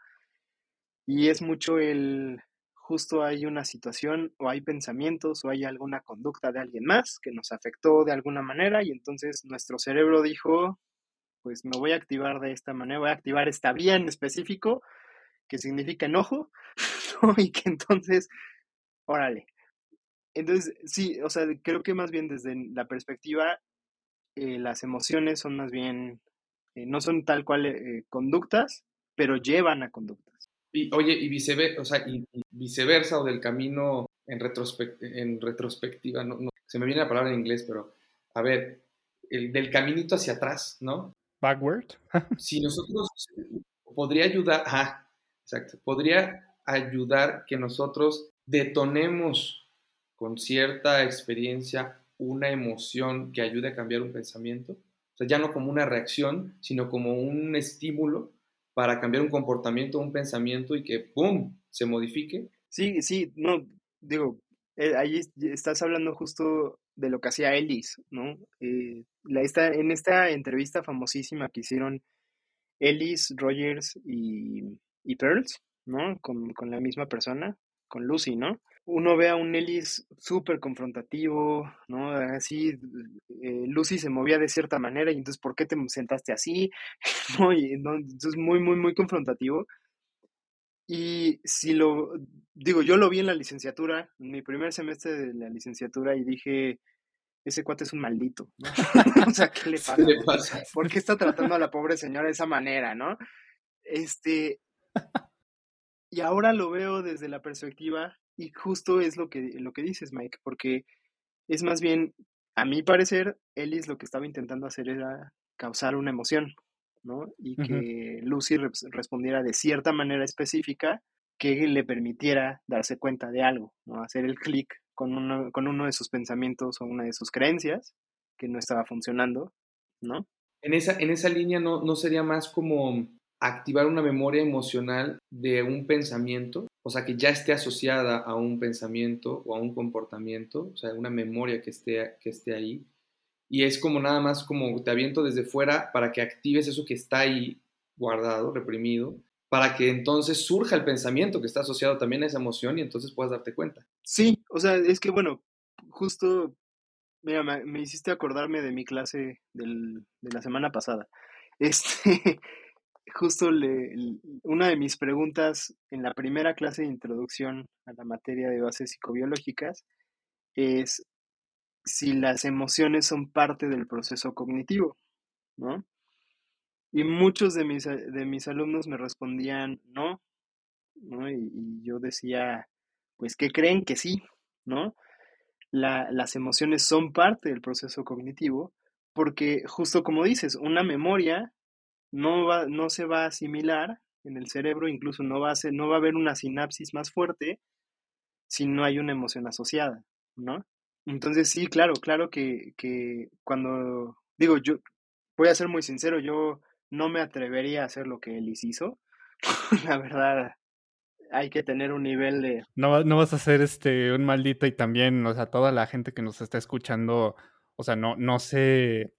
y es mucho el, justo hay una situación o hay pensamientos o hay alguna conducta de alguien más que nos afectó de alguna manera y entonces nuestro cerebro dijo, pues me voy a activar de esta manera, voy a activar esta vía en específico que significa enojo y que entonces, órale. Entonces, sí, o sea, creo que más bien desde la perspectiva, eh, las emociones son más bien, eh, no son tal cual eh, conductas, pero llevan a conductas. Y, oye, y viceversa, o sea, y, viceversa o del camino en, en retrospectiva, no, se me viene la palabra en inglés, pero a ver, el del caminito hacia atrás, ¿no? Backward. si nosotros, podría ayudar, ah, exacto, podría ayudar que nosotros detonemos con cierta experiencia una emoción que ayude a cambiar un pensamiento. O sea, ya no como una reacción, sino como un estímulo para cambiar un comportamiento, un pensamiento y que ¡pum! se modifique. Sí, sí, no, digo, eh, ahí estás hablando justo de lo que hacía Ellis, ¿no? Eh, la, esta, en esta entrevista famosísima que hicieron Ellis, Rogers y, y Pearls, ¿no? Con, con, la misma persona, con Lucy, ¿no? Uno ve a un Ellis súper confrontativo, ¿no? Así, eh, Lucy se movía de cierta manera y entonces, ¿por qué te sentaste así? ¿No? Y, ¿no? Entonces, muy, muy, muy confrontativo. Y si lo, digo, yo lo vi en la licenciatura, en mi primer semestre de la licenciatura y dije, ese cuate es un maldito, ¿no? o sea, ¿qué le pasa? ¿Qué le pasa? ¿Por qué está tratando a la pobre señora de esa manera, no? Este, y ahora lo veo desde la perspectiva, y justo es lo que, lo que dices, Mike, porque es más bien, a mi parecer, Ellis lo que estaba intentando hacer era causar una emoción, ¿no? Y que Lucy respondiera de cierta manera específica que le permitiera darse cuenta de algo, ¿no? Hacer el clic con uno, con uno de sus pensamientos o una de sus creencias que no estaba funcionando, ¿no? En esa, en esa línea no, no sería más como activar una memoria emocional de un pensamiento, o sea, que ya esté asociada a un pensamiento o a un comportamiento, o sea, una memoria que esté, que esté ahí, y es como nada más como te aviento desde fuera para que actives eso que está ahí guardado, reprimido, para que entonces surja el pensamiento que está asociado también a esa emoción y entonces puedas darte cuenta. Sí, o sea, es que bueno, justo, mira, me, hiciste acordarme de mi clase de la semana pasada. Este, justo una de mis preguntas en la primera clase de introducción a la materia de bases psicobiológicas es si las emociones son parte del proceso cognitivo, ¿no? Y muchos de mis, de mis alumnos me respondían no, ¿no? Y, yo decía, pues, ¿qué creen que sí, ¿no? las emociones son parte del proceso cognitivo porque justo como dices, una memoria no, va, no se va a asimilar en el cerebro, incluso no va, a ser, no va a haber una sinapsis más fuerte si no hay una emoción asociada, ¿no? Entonces sí, claro, claro que, que cuando digo yo, voy a ser muy sincero, yo no me atrevería a hacer lo que Ellis hizo. La verdad, hay que tener un nivel de... No, no vas a ser este, un maldito y también, o sea, toda la gente que nos está escuchando, o sea, no, no se,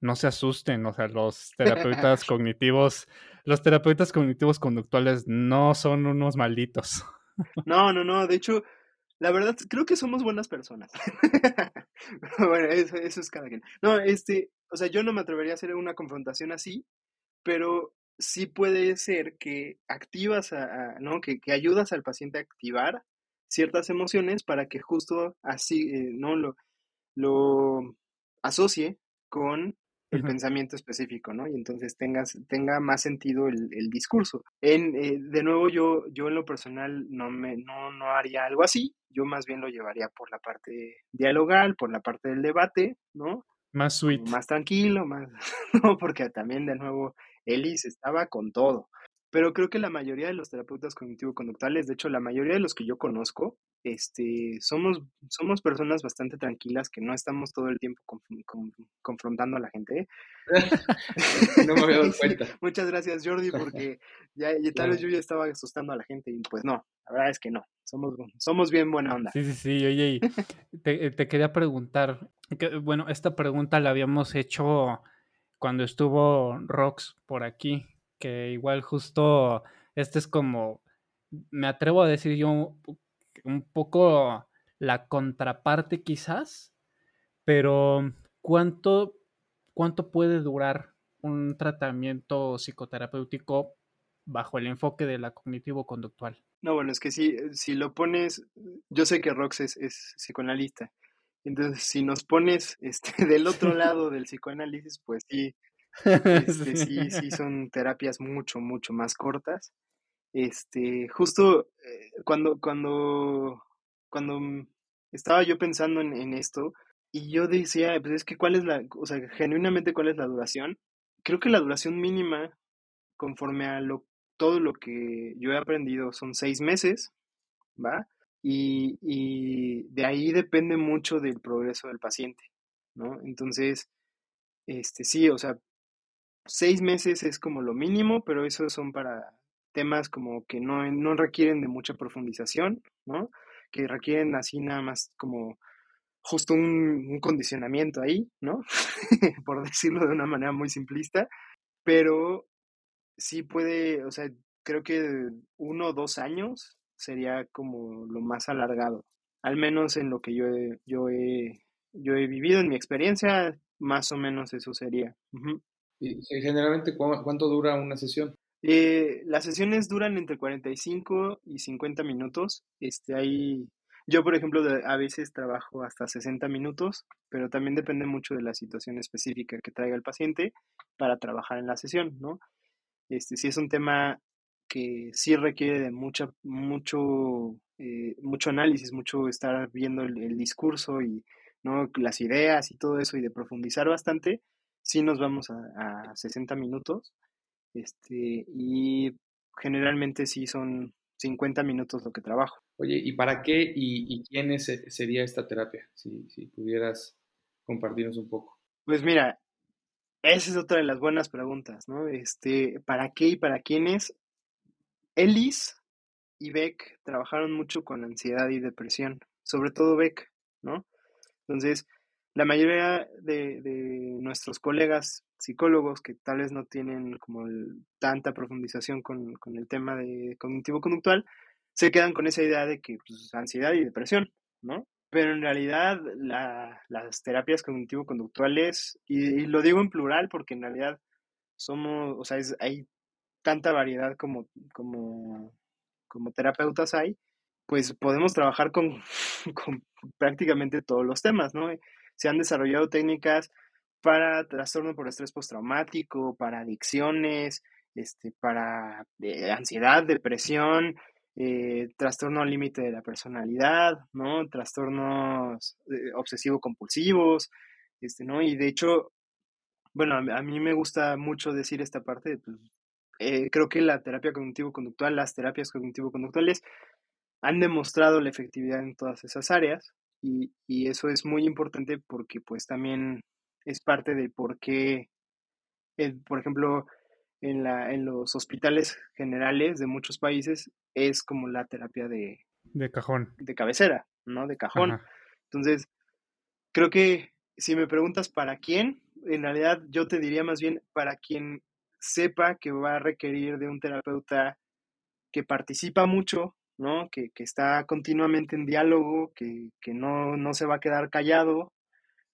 no se asusten, o sea, los terapeutas cognitivos, los terapeutas cognitivos conductuales no son unos malditos. No, no, no, de hecho, la verdad, creo que somos buenas personas. bueno, eso, es cada quien. No, este, o sea, yo no me atrevería a hacer una confrontación así, pero sí puede ser que activas, a, ¿no? Que, que, ayudas al paciente a activar ciertas emociones para que justo así, eh, ¿no? Lo, lo asocie con el pensamiento específico, ¿no? Y entonces tengas, tenga más sentido el, el discurso. En, eh, de nuevo, yo, yo en lo personal no, me, no, no haría algo así, yo más bien lo llevaría por la parte dialogal, por la parte del debate, ¿no? Más sweet. Más tranquilo, más, ¿no? Porque también, de nuevo, Ellis estaba con todo. Pero creo que la mayoría de los terapeutas cognitivo-conductuales, de hecho, la mayoría de los que yo conozco, este, somos, somos personas bastante tranquilas que no estamos todo el tiempo confrontando a la gente. ¿eh? no me había dado cuenta. Muchas gracias, Jordi, porque ya, tal vez yo ya estaba asustando a la gente y pues no, la verdad es que no. Somos, somos bien buena onda. Sí, sí, sí. Oye, te, te quería preguntar, que, bueno, esta pregunta la habíamos hecho cuando estuvo Rox por aquí, que igual justo este es como, me atrevo a decir yo, un poco la contraparte quizás, pero ¿cuánto, cuánto puede durar un tratamiento psicoterapéutico bajo el enfoque de la cognitivo-conductual? No, bueno, es que si, si lo pones, yo sé que Rox es, es psicoanalista, entonces si nos pones este, del otro lado del psicoanálisis, pues sí, este, sí, sí son terapias mucho, mucho más cortas. Este, justo eh, cuando, cuando, cuando estaba yo pensando en, en, esto, y yo decía, pues es que cuál es la, o sea, genuinamente cuál es la duración. Creo que la duración mínima, conforme a lo, todo lo que yo he aprendido, son seis meses, ¿va? Y, y de ahí depende mucho del progreso del paciente, ¿no? Entonces, este, sí, o sea, seis meses es como lo mínimo, pero eso son para temas como que no, no requieren de mucha profundización, ¿no? Que requieren así nada más como justo un, condicionamiento ahí, ¿no? Por decirlo de una manera muy simplista, pero sí puede, o sea, creo que uno o dos años sería como lo más alargado, al menos en lo que yo he, yo he, yo he vivido en mi experiencia, más o menos eso sería. ¿Y generalmente cuánto dura una sesión? Eh, las sesiones duran entre 45 y 50 minutos. Este, hay, yo, por ejemplo, a veces trabajo hasta 60 minutos, pero también depende mucho de la situación específica que traiga el paciente para trabajar en la sesión, ¿no? Este, si es un tema que sí requiere de mucha, mucho, eh, mucho análisis, mucho estar viendo el, discurso y ¿no? las ideas y todo eso y de profundizar bastante, sí nos vamos a, a 60 minutos este, y generalmente sí son 50 minutos lo que trabajo. Oye, ¿y para qué y, y quién sería esta terapia? Si, si pudieras compartirnos un poco. Pues mira, esa es otra de las buenas preguntas, ¿no? Este, ¿para qué y para quiénes? Ellis y Beck trabajaron mucho con ansiedad y depresión, sobre todo Beck, ¿no? Entonces, la mayoría de, nuestros colegas psicólogos que tal vez no tienen como tanta profundización con, el tema de cognitivo-conductual, se quedan con esa idea de que pues, ansiedad y depresión, ¿no? Pero en realidad las terapias cognitivo-conductuales, y, lo digo en plural porque en realidad somos, o sea, hay tanta variedad como, como, como terapeutas hay, pues podemos trabajar con, con prácticamente todos los temas, ¿no? Se han desarrollado técnicas para trastorno por estrés postraumático, para adicciones, este, para eh, ansiedad, depresión, eh, trastorno al límite de la personalidad, ¿no? Trastornos eh, obsesivo-compulsivos, este, ¿no? Y de hecho, bueno, a, mí me gusta mucho decir esta parte, pues, creo que la terapia cognitivo-conductual, las terapias cognitivo-conductuales han demostrado la efectividad en todas esas áreas, y, eso es muy importante porque pues también es parte de por qué, por ejemplo, en, la, en los hospitales generales de muchos países es como la terapia de... De cajón. De cabecera, ¿no? De cajón. Entonces, creo que si me preguntas para quién, en realidad yo te diría más bien para quien sepa que va a requerir de un terapeuta que participa mucho ¿no? Que, está continuamente en diálogo, que, no, se va a quedar callado,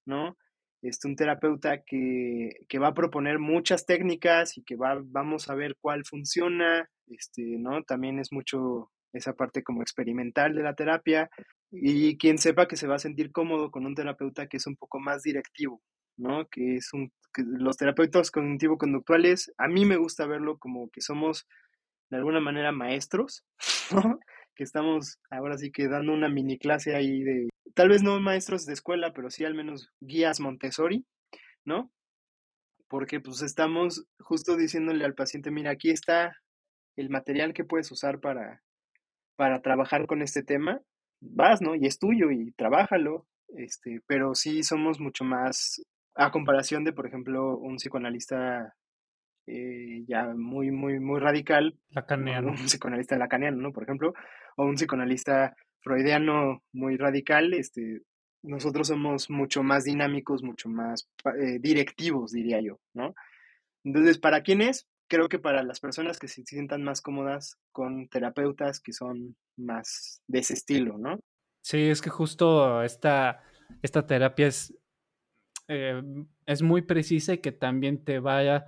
¿no? Este, un terapeuta que, va a proponer muchas técnicas y que va, vamos a ver cuál funciona, este, ¿no? También es mucho esa parte como experimental de la terapia y quien sepa que se va a sentir cómodo con un terapeuta que es un poco más directivo, ¿no? Que es un, que los terapeutas cognitivo-conductuales, a mí me gusta verlo como que somos de alguna manera maestros, que estamos ahora sí que dando una mini clase ahí de, tal vez no maestros de escuela, pero sí al menos guías Montessori, ¿no? Porque pues estamos justo diciéndole al paciente, mira, aquí está el material que puedes usar para, para trabajar con este tema, vas, ¿no? Y es tuyo y trabájalo, este, pero sí somos mucho más, a comparación de, por ejemplo, un psicoanalista eh, ya muy, muy, muy radical. Lacaniano. Un psicoanalista lacaniano, ¿no? Por ejemplo, o un psicoanalista freudiano muy radical, este, nosotros somos mucho más dinámicos, mucho más eh, directivos, diría yo, ¿no? Entonces, ¿para quién es? creo que para las personas que se sientan más cómodas con terapeutas que son más de ese estilo, ¿no? Sí, es que justo esta, esta terapia es, eh, es muy precisa y que también te vaya,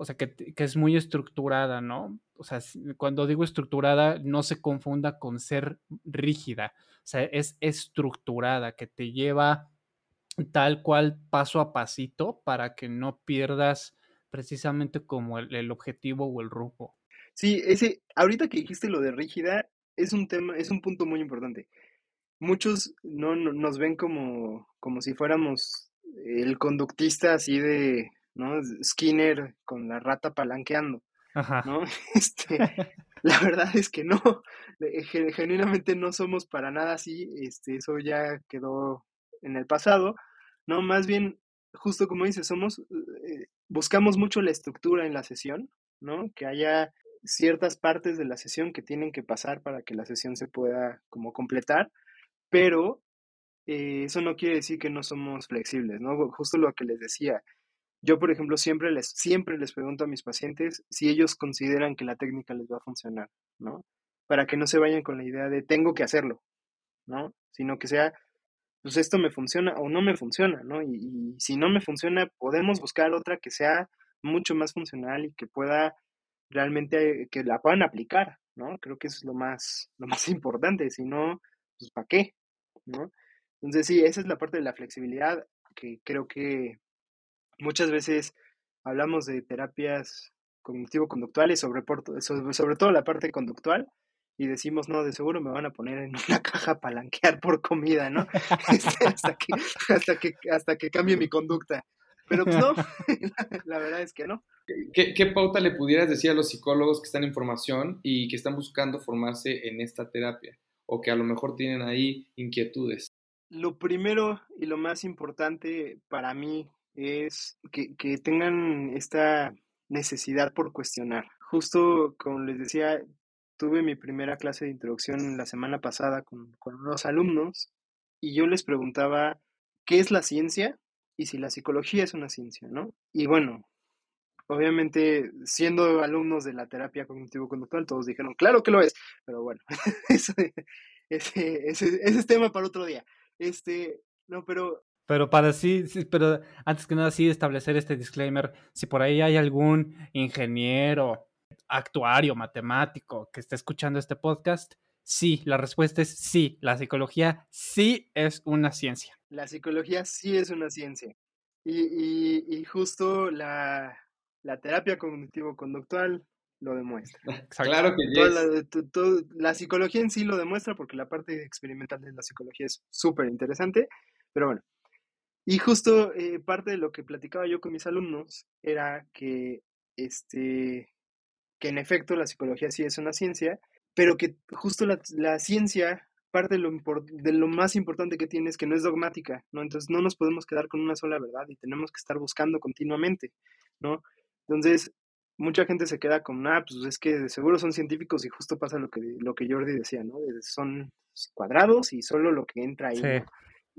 o sea, que, que, es muy estructurada, ¿no? O sea, cuando digo estructurada, no se confunda con ser rígida, o sea, es estructurada, que te lleva tal cual paso a pasito para que no pierdas precisamente como el, objetivo o el rumbo. Sí, ese, ahorita que dijiste lo de rígida, es un tema, es un punto muy importante. Muchos no, no nos ven como, como si fuéramos el conductista así de, ¿no? Skinner con la rata palanqueando, Ajá. ¿no? Este, la verdad es que no, genuinamente no somos para nada así, este, eso ya quedó en el pasado, ¿no? Más bien, justo como dices, somos, eh, buscamos mucho la estructura en la sesión, ¿no? Que haya ciertas partes de la sesión que tienen que pasar para que la sesión se pueda como completar, pero eh, eso no quiere decir que no somos flexibles, ¿no? Justo lo que les decía. Yo, por ejemplo, siempre les, siempre les pregunto a mis pacientes si ellos consideran que la técnica les va a funcionar, ¿no? Para que no se vayan con la idea de tengo que hacerlo, ¿no? Sino que sea, pues esto me funciona o no me funciona, ¿no? Y, y si no me funciona, podemos buscar otra que sea mucho más funcional y que pueda realmente, que la puedan aplicar, ¿no? Creo que eso es lo más, lo más importante, si no, pues ¿para qué? ¿no? Entonces sí, esa es la parte de la flexibilidad que creo que muchas veces hablamos de terapias cognitivo-conductuales, sobre, sobre, sobre todo la parte conductual, y decimos, no, de seguro me van a poner en una caja a palanquear por comida, ¿no? Este, hasta, que, hasta, que, hasta que cambie mi conducta. Pero pues no, la verdad es que no. ¿Qué, ¿Qué, pauta le pudieras decir a los psicólogos que están en formación y que están buscando formarse en esta terapia? O que a lo mejor tienen ahí inquietudes. Lo primero y lo más importante para mí es que, que tengan esta necesidad por cuestionar. Justo como les decía, tuve mi primera clase de introducción la semana pasada con, con unos alumnos y yo les preguntaba qué es la ciencia y si la psicología es una ciencia, ¿no? Y bueno, obviamente siendo alumnos de la terapia cognitivo-conductual, todos dijeron, claro que lo es, pero bueno, ese, ese, ese, es tema para otro día. Este, no, pero pero para sí, sí, pero antes que nada sí establecer este disclaimer, si por ahí hay algún ingeniero, actuario, matemático que esté escuchando este podcast, sí, la respuesta es sí, la psicología sí es una ciencia. La psicología sí es una ciencia. Y, y, y justo la, la terapia cognitivo-conductual lo demuestra. Claro que yes. la, to, to, la, psicología en sí lo demuestra porque la parte experimental de la psicología es súper interesante, pero bueno. Y justo eh, parte de lo que platicaba yo con mis alumnos era que, este, que en efecto la psicología sí es una ciencia, pero que justo la, la ciencia, parte de lo, de lo más importante que tiene es que no es dogmática, ¿no? Entonces no nos podemos quedar con una sola verdad y tenemos que estar buscando continuamente, ¿no? Entonces, mucha gente se queda con, ah, pues es que de seguro son científicos y justo pasa lo que, lo que Jordi decía, ¿no? Son cuadrados y solo lo que entra ahí. Sí. ¿no?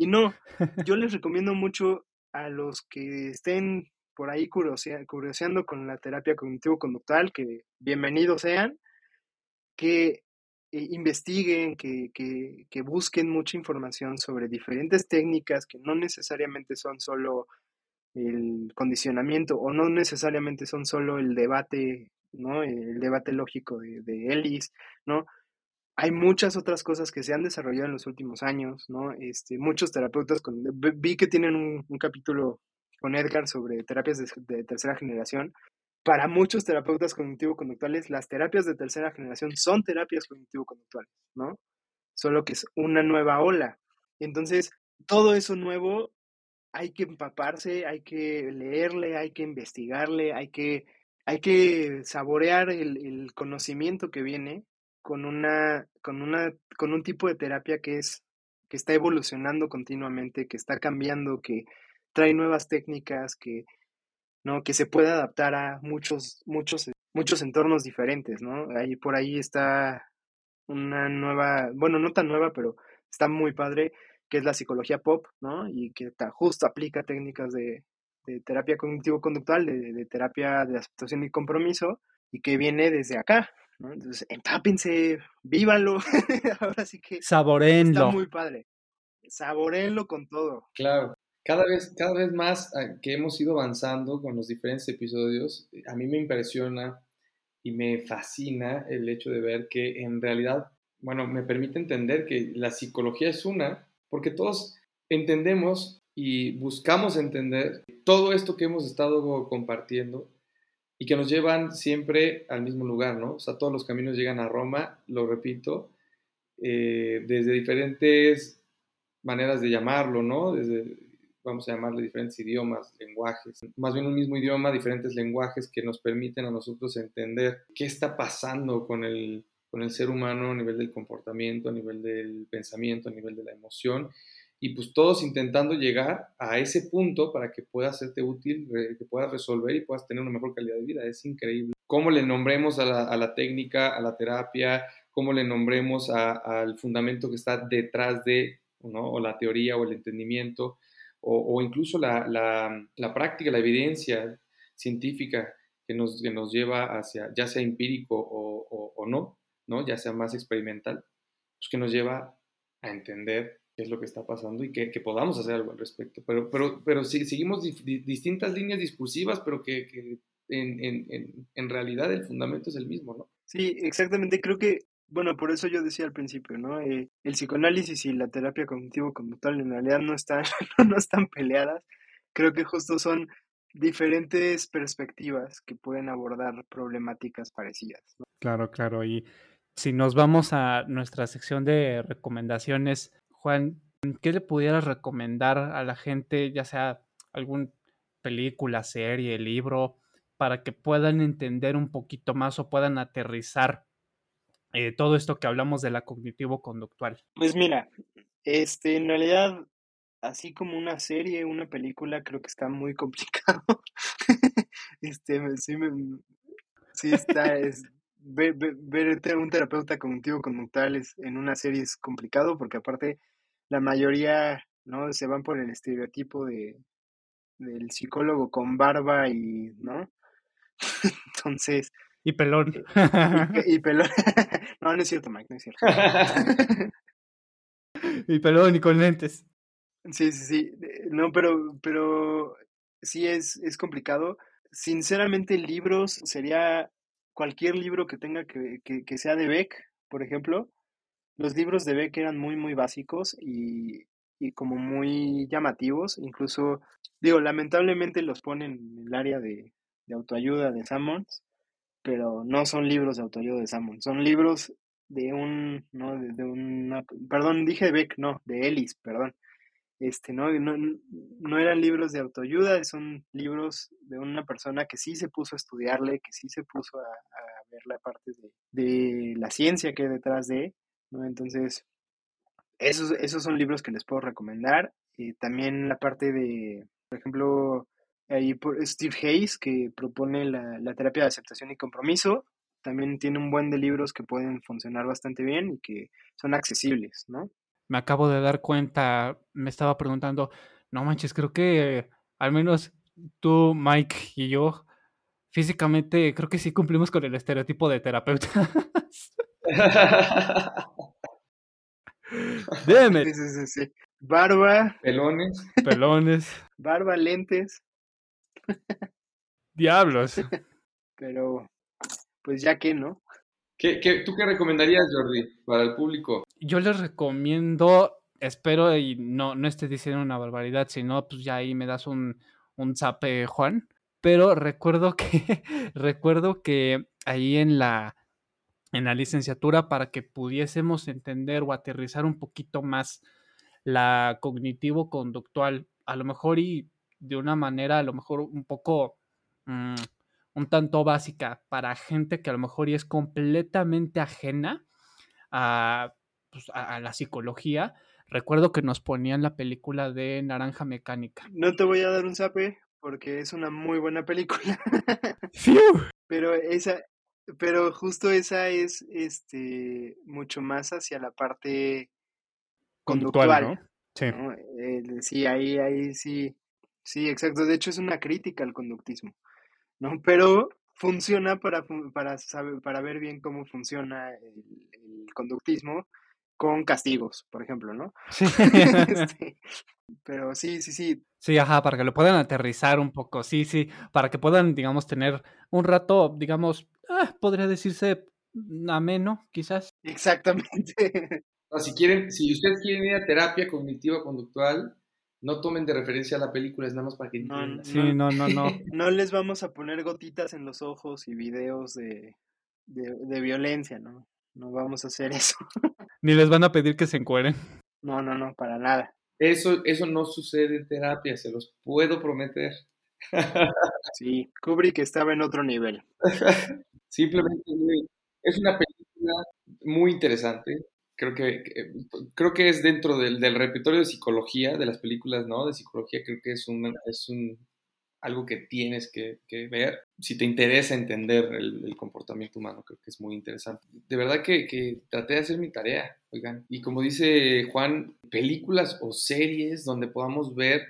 Y no, yo les recomiendo mucho a los que estén por ahí curioseando, curioseando con la terapia cognitivo-conductual, que bienvenidos sean, que eh, investiguen, que, que, que busquen mucha información sobre diferentes técnicas que no necesariamente son solo el condicionamiento o no necesariamente son solo el debate, ¿no? El debate lógico de, de Ellis, ¿no? Hay muchas otras cosas que se han desarrollado en los últimos años, ¿no? Este, muchos terapeutas, con, vi que tienen un, capítulo con Edgar sobre terapias de, tercera generación. Para muchos terapeutas cognitivo-conductuales, las terapias de tercera generación son terapias cognitivo-conductuales, ¿no? Solo que es una nueva ola. Entonces, todo eso nuevo hay que empaparse, hay que leerle, hay que investigarle, hay que, hay que saborear el, conocimiento que viene con una, con una, con un tipo de terapia que es, que está evolucionando continuamente, que está cambiando, que trae nuevas técnicas, que, ¿no? que se puede adaptar a muchos, muchos, muchos entornos diferentes, ¿no? Ahí por ahí está una nueva, bueno, no tan nueva, pero está muy padre, que es la psicología pop, ¿no? Y que justo aplica técnicas de, terapia cognitivo-conductual, de, terapia de aceptación y compromiso, y que viene desde acá, ¿no? Entonces, empápense, vívanlo, ahora sí que Saborenlo. está muy padre. Saborenlo con todo. Claro. Cada vez, cada vez más ah, que hemos ido avanzando con los diferentes episodios, a mí me impresiona y me fascina el hecho de ver que en realidad, bueno, me permite entender que la psicología es una, porque todos entendemos y buscamos entender todo esto que hemos estado compartiendo y que nos llevan siempre al mismo lugar, ¿no? O sea, todos los caminos llegan a Roma, lo repito, eh, desde diferentes maneras de llamarlo, ¿no? Desde, vamos a llamarle diferentes idiomas, lenguajes, más bien un mismo idioma, diferentes lenguajes que nos permiten a nosotros entender qué está pasando con el, con el ser humano a nivel del comportamiento, a nivel del pensamiento, a nivel de la emoción y pues todos intentando llegar a ese punto para que pueda serte útil, que puedas resolver y puedas tener una mejor calidad de vida. Es increíble. Cómo le nombremos a la, técnica, a la terapia, cómo le nombremos al fundamento que está detrás de, ¿no? o la teoría o el entendimiento, o, incluso la, práctica, la evidencia científica que nos, que nos lleva hacia, ya sea empírico o, o no, no, ya sea más experimental, pues que nos lleva a entender qué es lo que está pasando y que, podamos hacer algo al respecto. Pero, pero, pero si, seguimos distintas líneas discursivas, pero que, en, realidad el fundamento es el mismo, ¿no? Sí, exactamente. Creo que, bueno, por eso yo decía al principio, ¿no? Eh, el psicoanálisis y la terapia cognitivo-conductual en realidad no están, no están peleadas. Creo que justo son diferentes perspectivas que pueden abordar problemáticas parecidas. Claro, claro. Y si nos vamos a nuestra sección de recomendaciones, Juan, ¿qué le pudieras recomendar a la gente, ya sea algún película, serie, libro, para que puedan entender un poquito más o puedan aterrizar eh, todo esto que hablamos de la cognitivo-conductual? Pues mira, este, en realidad, así como una serie, una película, creo que está muy complicado. este, sí, me, sí está, es, ver, ver, un terapeuta cognitivo-conductual en una serie es complicado porque aparte la mayoría, ¿no? Se van por el estereotipo de, del psicólogo con barba y, ¿no? Entonces... Y pelón. Y, pelón. no, no es cierto, Mike, no es cierto. y pelón y con lentes. Sí, sí, sí. No, pero, pero sí es, es complicado. Sinceramente, libros sería cualquier libro que tenga que, que, que sea de Beck, por ejemplo, los libros de Beck eran muy, muy básicos y, como muy llamativos. Incluso, digo, lamentablemente los ponen en el área de, autoayuda de Sammons, pero no son libros de autoayuda de Sammons, son libros de un, ¿no? De, una, perdón, dije Beck, no, de Ellis, perdón. Este, ¿no? No, no eran libros de autoayuda, son libros de una persona que sí se puso a estudiarle, que sí se puso a, ver la parte de, de, la ciencia que hay detrás de, entonces, esos, esos son libros que les puedo recomendar. y también la parte de, por ejemplo, ahí por Steve Hayes, que propone la, terapia de aceptación y compromiso, también tiene un buen de libros que pueden funcionar bastante bien y que son accesibles, ¿no? Me acabo de dar cuenta, me estaba preguntando, no manches, creo que al menos tú, Mike y yo, físicamente creo que sí cumplimos con el estereotipo de terapeuta. Dime. Sí, sí, sí, Barba. Pelones. Pelones. Barba, lentes. Diablos. Pero, pues ya que, ¿no? ¿Qué, qué, tú qué recomendarías, Jordi, para el público? Yo les recomiendo, espero y no, no estés diciendo una barbaridad, sino pues ya ahí me das un, un zape, Juan. Pero recuerdo que, recuerdo que ahí en la, en la licenciatura para que pudiésemos entender o aterrizar un poquito más la cognitivo-conductual, a lo mejor y de una manera, a lo mejor un poco, mm, un tanto básica para gente que a lo mejor y es completamente ajena a, pues, a, la psicología. Recuerdo que nos ponían la película de Naranja Mecánica. No te voy a dar un zape porque es una muy buena película. Pero esa, pero justo esa es este mucho más hacia la parte conductual, Sí. sí, ahí, ahí sí. Sí, exacto. De hecho, es una crítica al conductismo, ¿no? Pero funciona para, para, saber, para ver bien cómo funciona el, conductismo con castigos, por ejemplo, ¿no? Sí. Este, pero sí, sí, sí. Sí, ajá, para que lo puedan aterrizar un poco, sí, sí, para que puedan, digamos, tener un rato, digamos, ah, podría decirse ameno, quizás. Exactamente. si quieren, si ustedes quieren ir a terapia cognitiva conductual, no tomen de referencia a la película, es nada más para que sí, no, no, no. no les vamos a poner gotitas en los ojos y videos de, de, violencia, ¿no? No vamos a hacer eso. Ni les van a pedir que se encueren. No, no, no, para nada. Eso, eso no sucede en terapia, se los puedo prometer. Sí, Kubrick estaba en otro nivel. Simplemente es una película muy interesante, creo que, creo que es dentro del, repertorio de psicología, de las películas, ¿no? De psicología, creo que es un, es un algo que tienes que, ver. Si te interesa entender el, comportamiento humano, creo que es muy interesante. De verdad que, traté de hacer mi tarea, oigan. Y como dice Juan, películas o series donde podamos ver,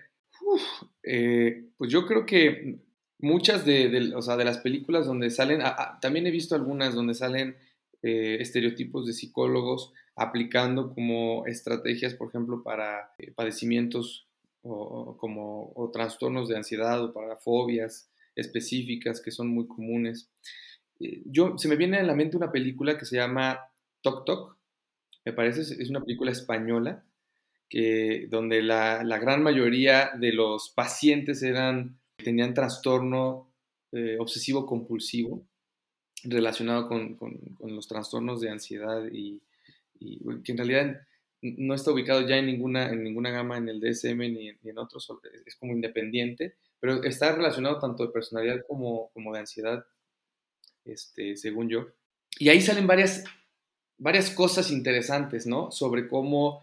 eh, pues yo creo que muchas de, o sea, de las películas donde salen, también he visto algunas donde salen eh, estereotipos de psicólogos aplicando como estrategias, por ejemplo, para eh, padecimientos o, como, trastornos de ansiedad o para fobias específicas que son muy comunes. Eh, yo, se me viene a la mente una película que se llama Tok Tok, me parece, es una película española, que, donde la, gran mayoría de los pacientes eran, tenían trastorno eh, obsesivo compulsivo relacionado con, los trastornos de ansiedad y, que en realidad no está ubicado ya en ninguna, en ninguna gama en el DSM ni, en otros, es como independiente, pero está relacionado tanto de personalidad como, como de ansiedad, este, según yo. Y ahí salen varias, varias cosas interesantes, ¿no? Sobre cómo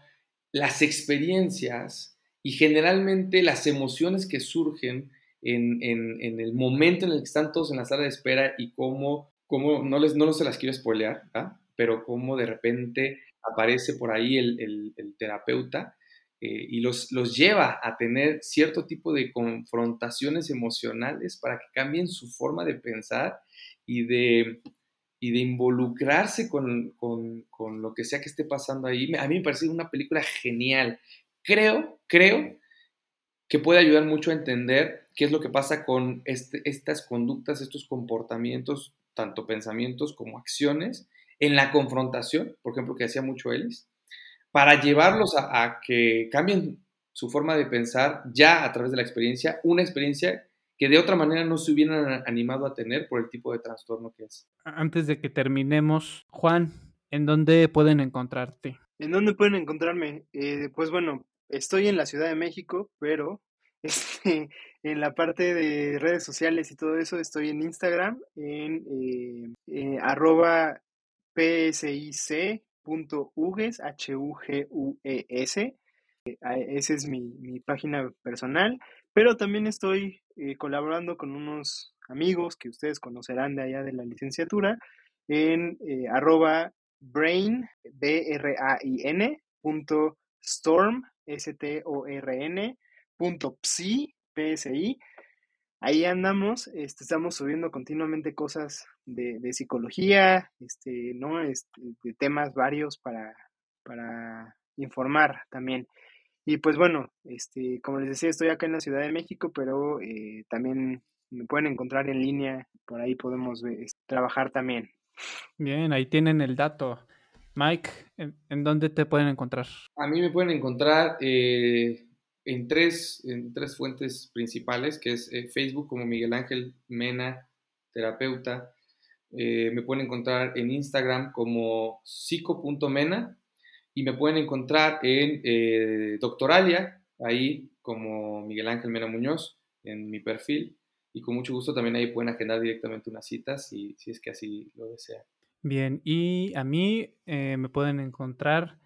las experiencias y generalmente las emociones que surgen en, en, en, el momento en el que están todos en la sala de espera y cómo, cómo no, les, no se las quiero spoilear, ¿ah? pero cómo de repente aparece por ahí el, terapeuta eh, y los, los lleva a tener cierto tipo de confrontaciones emocionales para que cambien su forma de pensar y de, y de involucrarse con, lo que sea que esté pasando ahí. A mí me parece una película genial. Creo, creo que puede ayudar mucho a entender qué es lo que pasa con este, estas conductas, estos comportamientos, tanto pensamientos como acciones, en la confrontación, por ejemplo, que hacía mucho Ellis, para llevarlos a, que cambien su forma de pensar ya a través de la experiencia, una experiencia que de otra manera no se hubieran animado a tener por el tipo de trastorno que es. Antes de que terminemos, Juan, ¿en dónde pueden encontrarte? ¿En dónde pueden encontrarme? Eh, pues bueno, estoy en la Ciudad de México, pero este, en la parte de redes sociales y todo eso estoy en Instagram, en eh, eh, arroba psic.uges, H-U-G-U-E-S. Eh, esa es mi, página personal, pero también estoy eh, colaborando con unos amigos que ustedes conocerán de allá de la licenciatura en eh, arroba brain, B-R-A-I-N, punto storm, S-T-O-R-N, punto psi, P-S-I, ahí andamos, este, estamos subiendo continuamente cosas de, de psicología, este, ¿no? Este, de temas varios para, para informar también. Y pues bueno, este, como les decía, estoy acá en la Ciudad de México, pero eh, también me pueden encontrar en línea, por ahí podemos trabajar también. Bien, ahí tienen el dato. Mike, ¿en, dónde te pueden encontrar? A mí me pueden encontrar eh, en tres, en tres fuentes principales, que es eh, Facebook como Miguel Ángel Mena, terapeuta. Eh, me pueden encontrar en Instagram como psico.mena y me pueden encontrar en eh, Doctoralia, ahí como Miguel Ángel Mena Muñoz, en mi perfil. Y con mucho gusto también ahí pueden agendar directamente unas citas si, si es que así lo desean. Bien, y a mí me pueden encontrar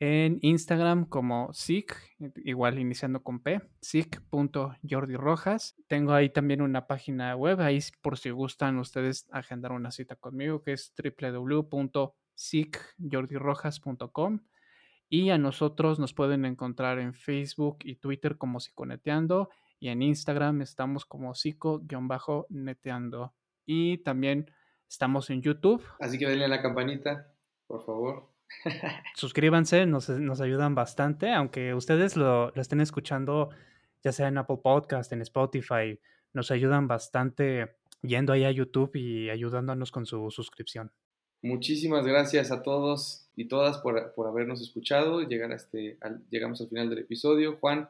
en Instagram como SIC, igual iniciando con P, sic.jordirojas. Tengo ahí también una página web, ahí por si gustan ustedes agendar una cita conmigo, que es www.sicjordirojas.com. Y a nosotros nos pueden encontrar en Facebook y Twitter como Psiconeteando y en Instagram estamos como psico-neteando. Y también estamos en YouTube. Así que denle a la campanita, por favor. Suscríbanse, nos, ayudan bastante, aunque ustedes lo, lo, estén escuchando ya sea en Apple Podcast, en Spotify, nos ayudan bastante yendo ahí a YouTube y ayudándonos con su suscripción. Muchísimas gracias a todos y todas por, por habernos escuchado. Llegar a este, llegamos al final del episodio. Juan,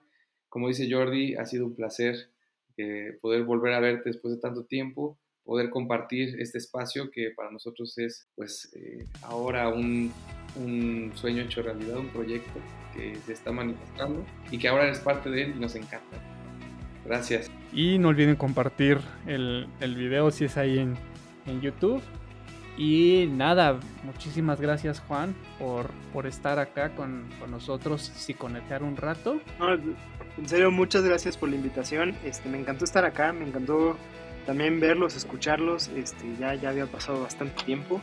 como dice Jordi, ha sido un placer eh, poder volver a verte después de tanto tiempo, poder compartir este espacio que para nosotros es pues eh, ahora un, un sueño hecho realidad, un proyecto que se está manifestando y que ahora eres parte de él y nos encanta. Gracias. Y no olviden compartir el, el video si es ahí en, en, YouTube. Y nada, muchísimas gracias Juan por, por estar acá con, con nosotros y conectar un rato. en serio, muchas gracias por la invitación. Este, me encantó estar acá, me encantó también verlos, escucharlos. Este, ya, ya había pasado bastante tiempo.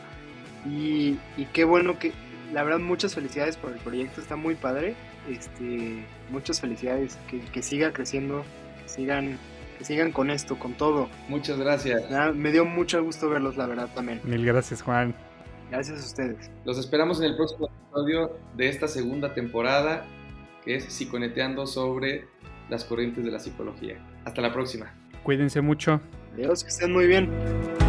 Y, y qué bueno que, la verdad, muchas felicidades por el proyecto, está muy padre. Este, muchas felicidades, que, que siga creciendo, que sigan, que sigan con esto, con todo. Muchas gracias. me dio mucho gusto verlos, la verdad, también. Mil gracias, Juan. Gracias a ustedes. Los esperamos en el próximo episodio de esta segunda temporada, que es Psiconeteando sobre las corrientes de la psicología. Hasta la próxima. Cuídense mucho. Adiós, que estén muy bien.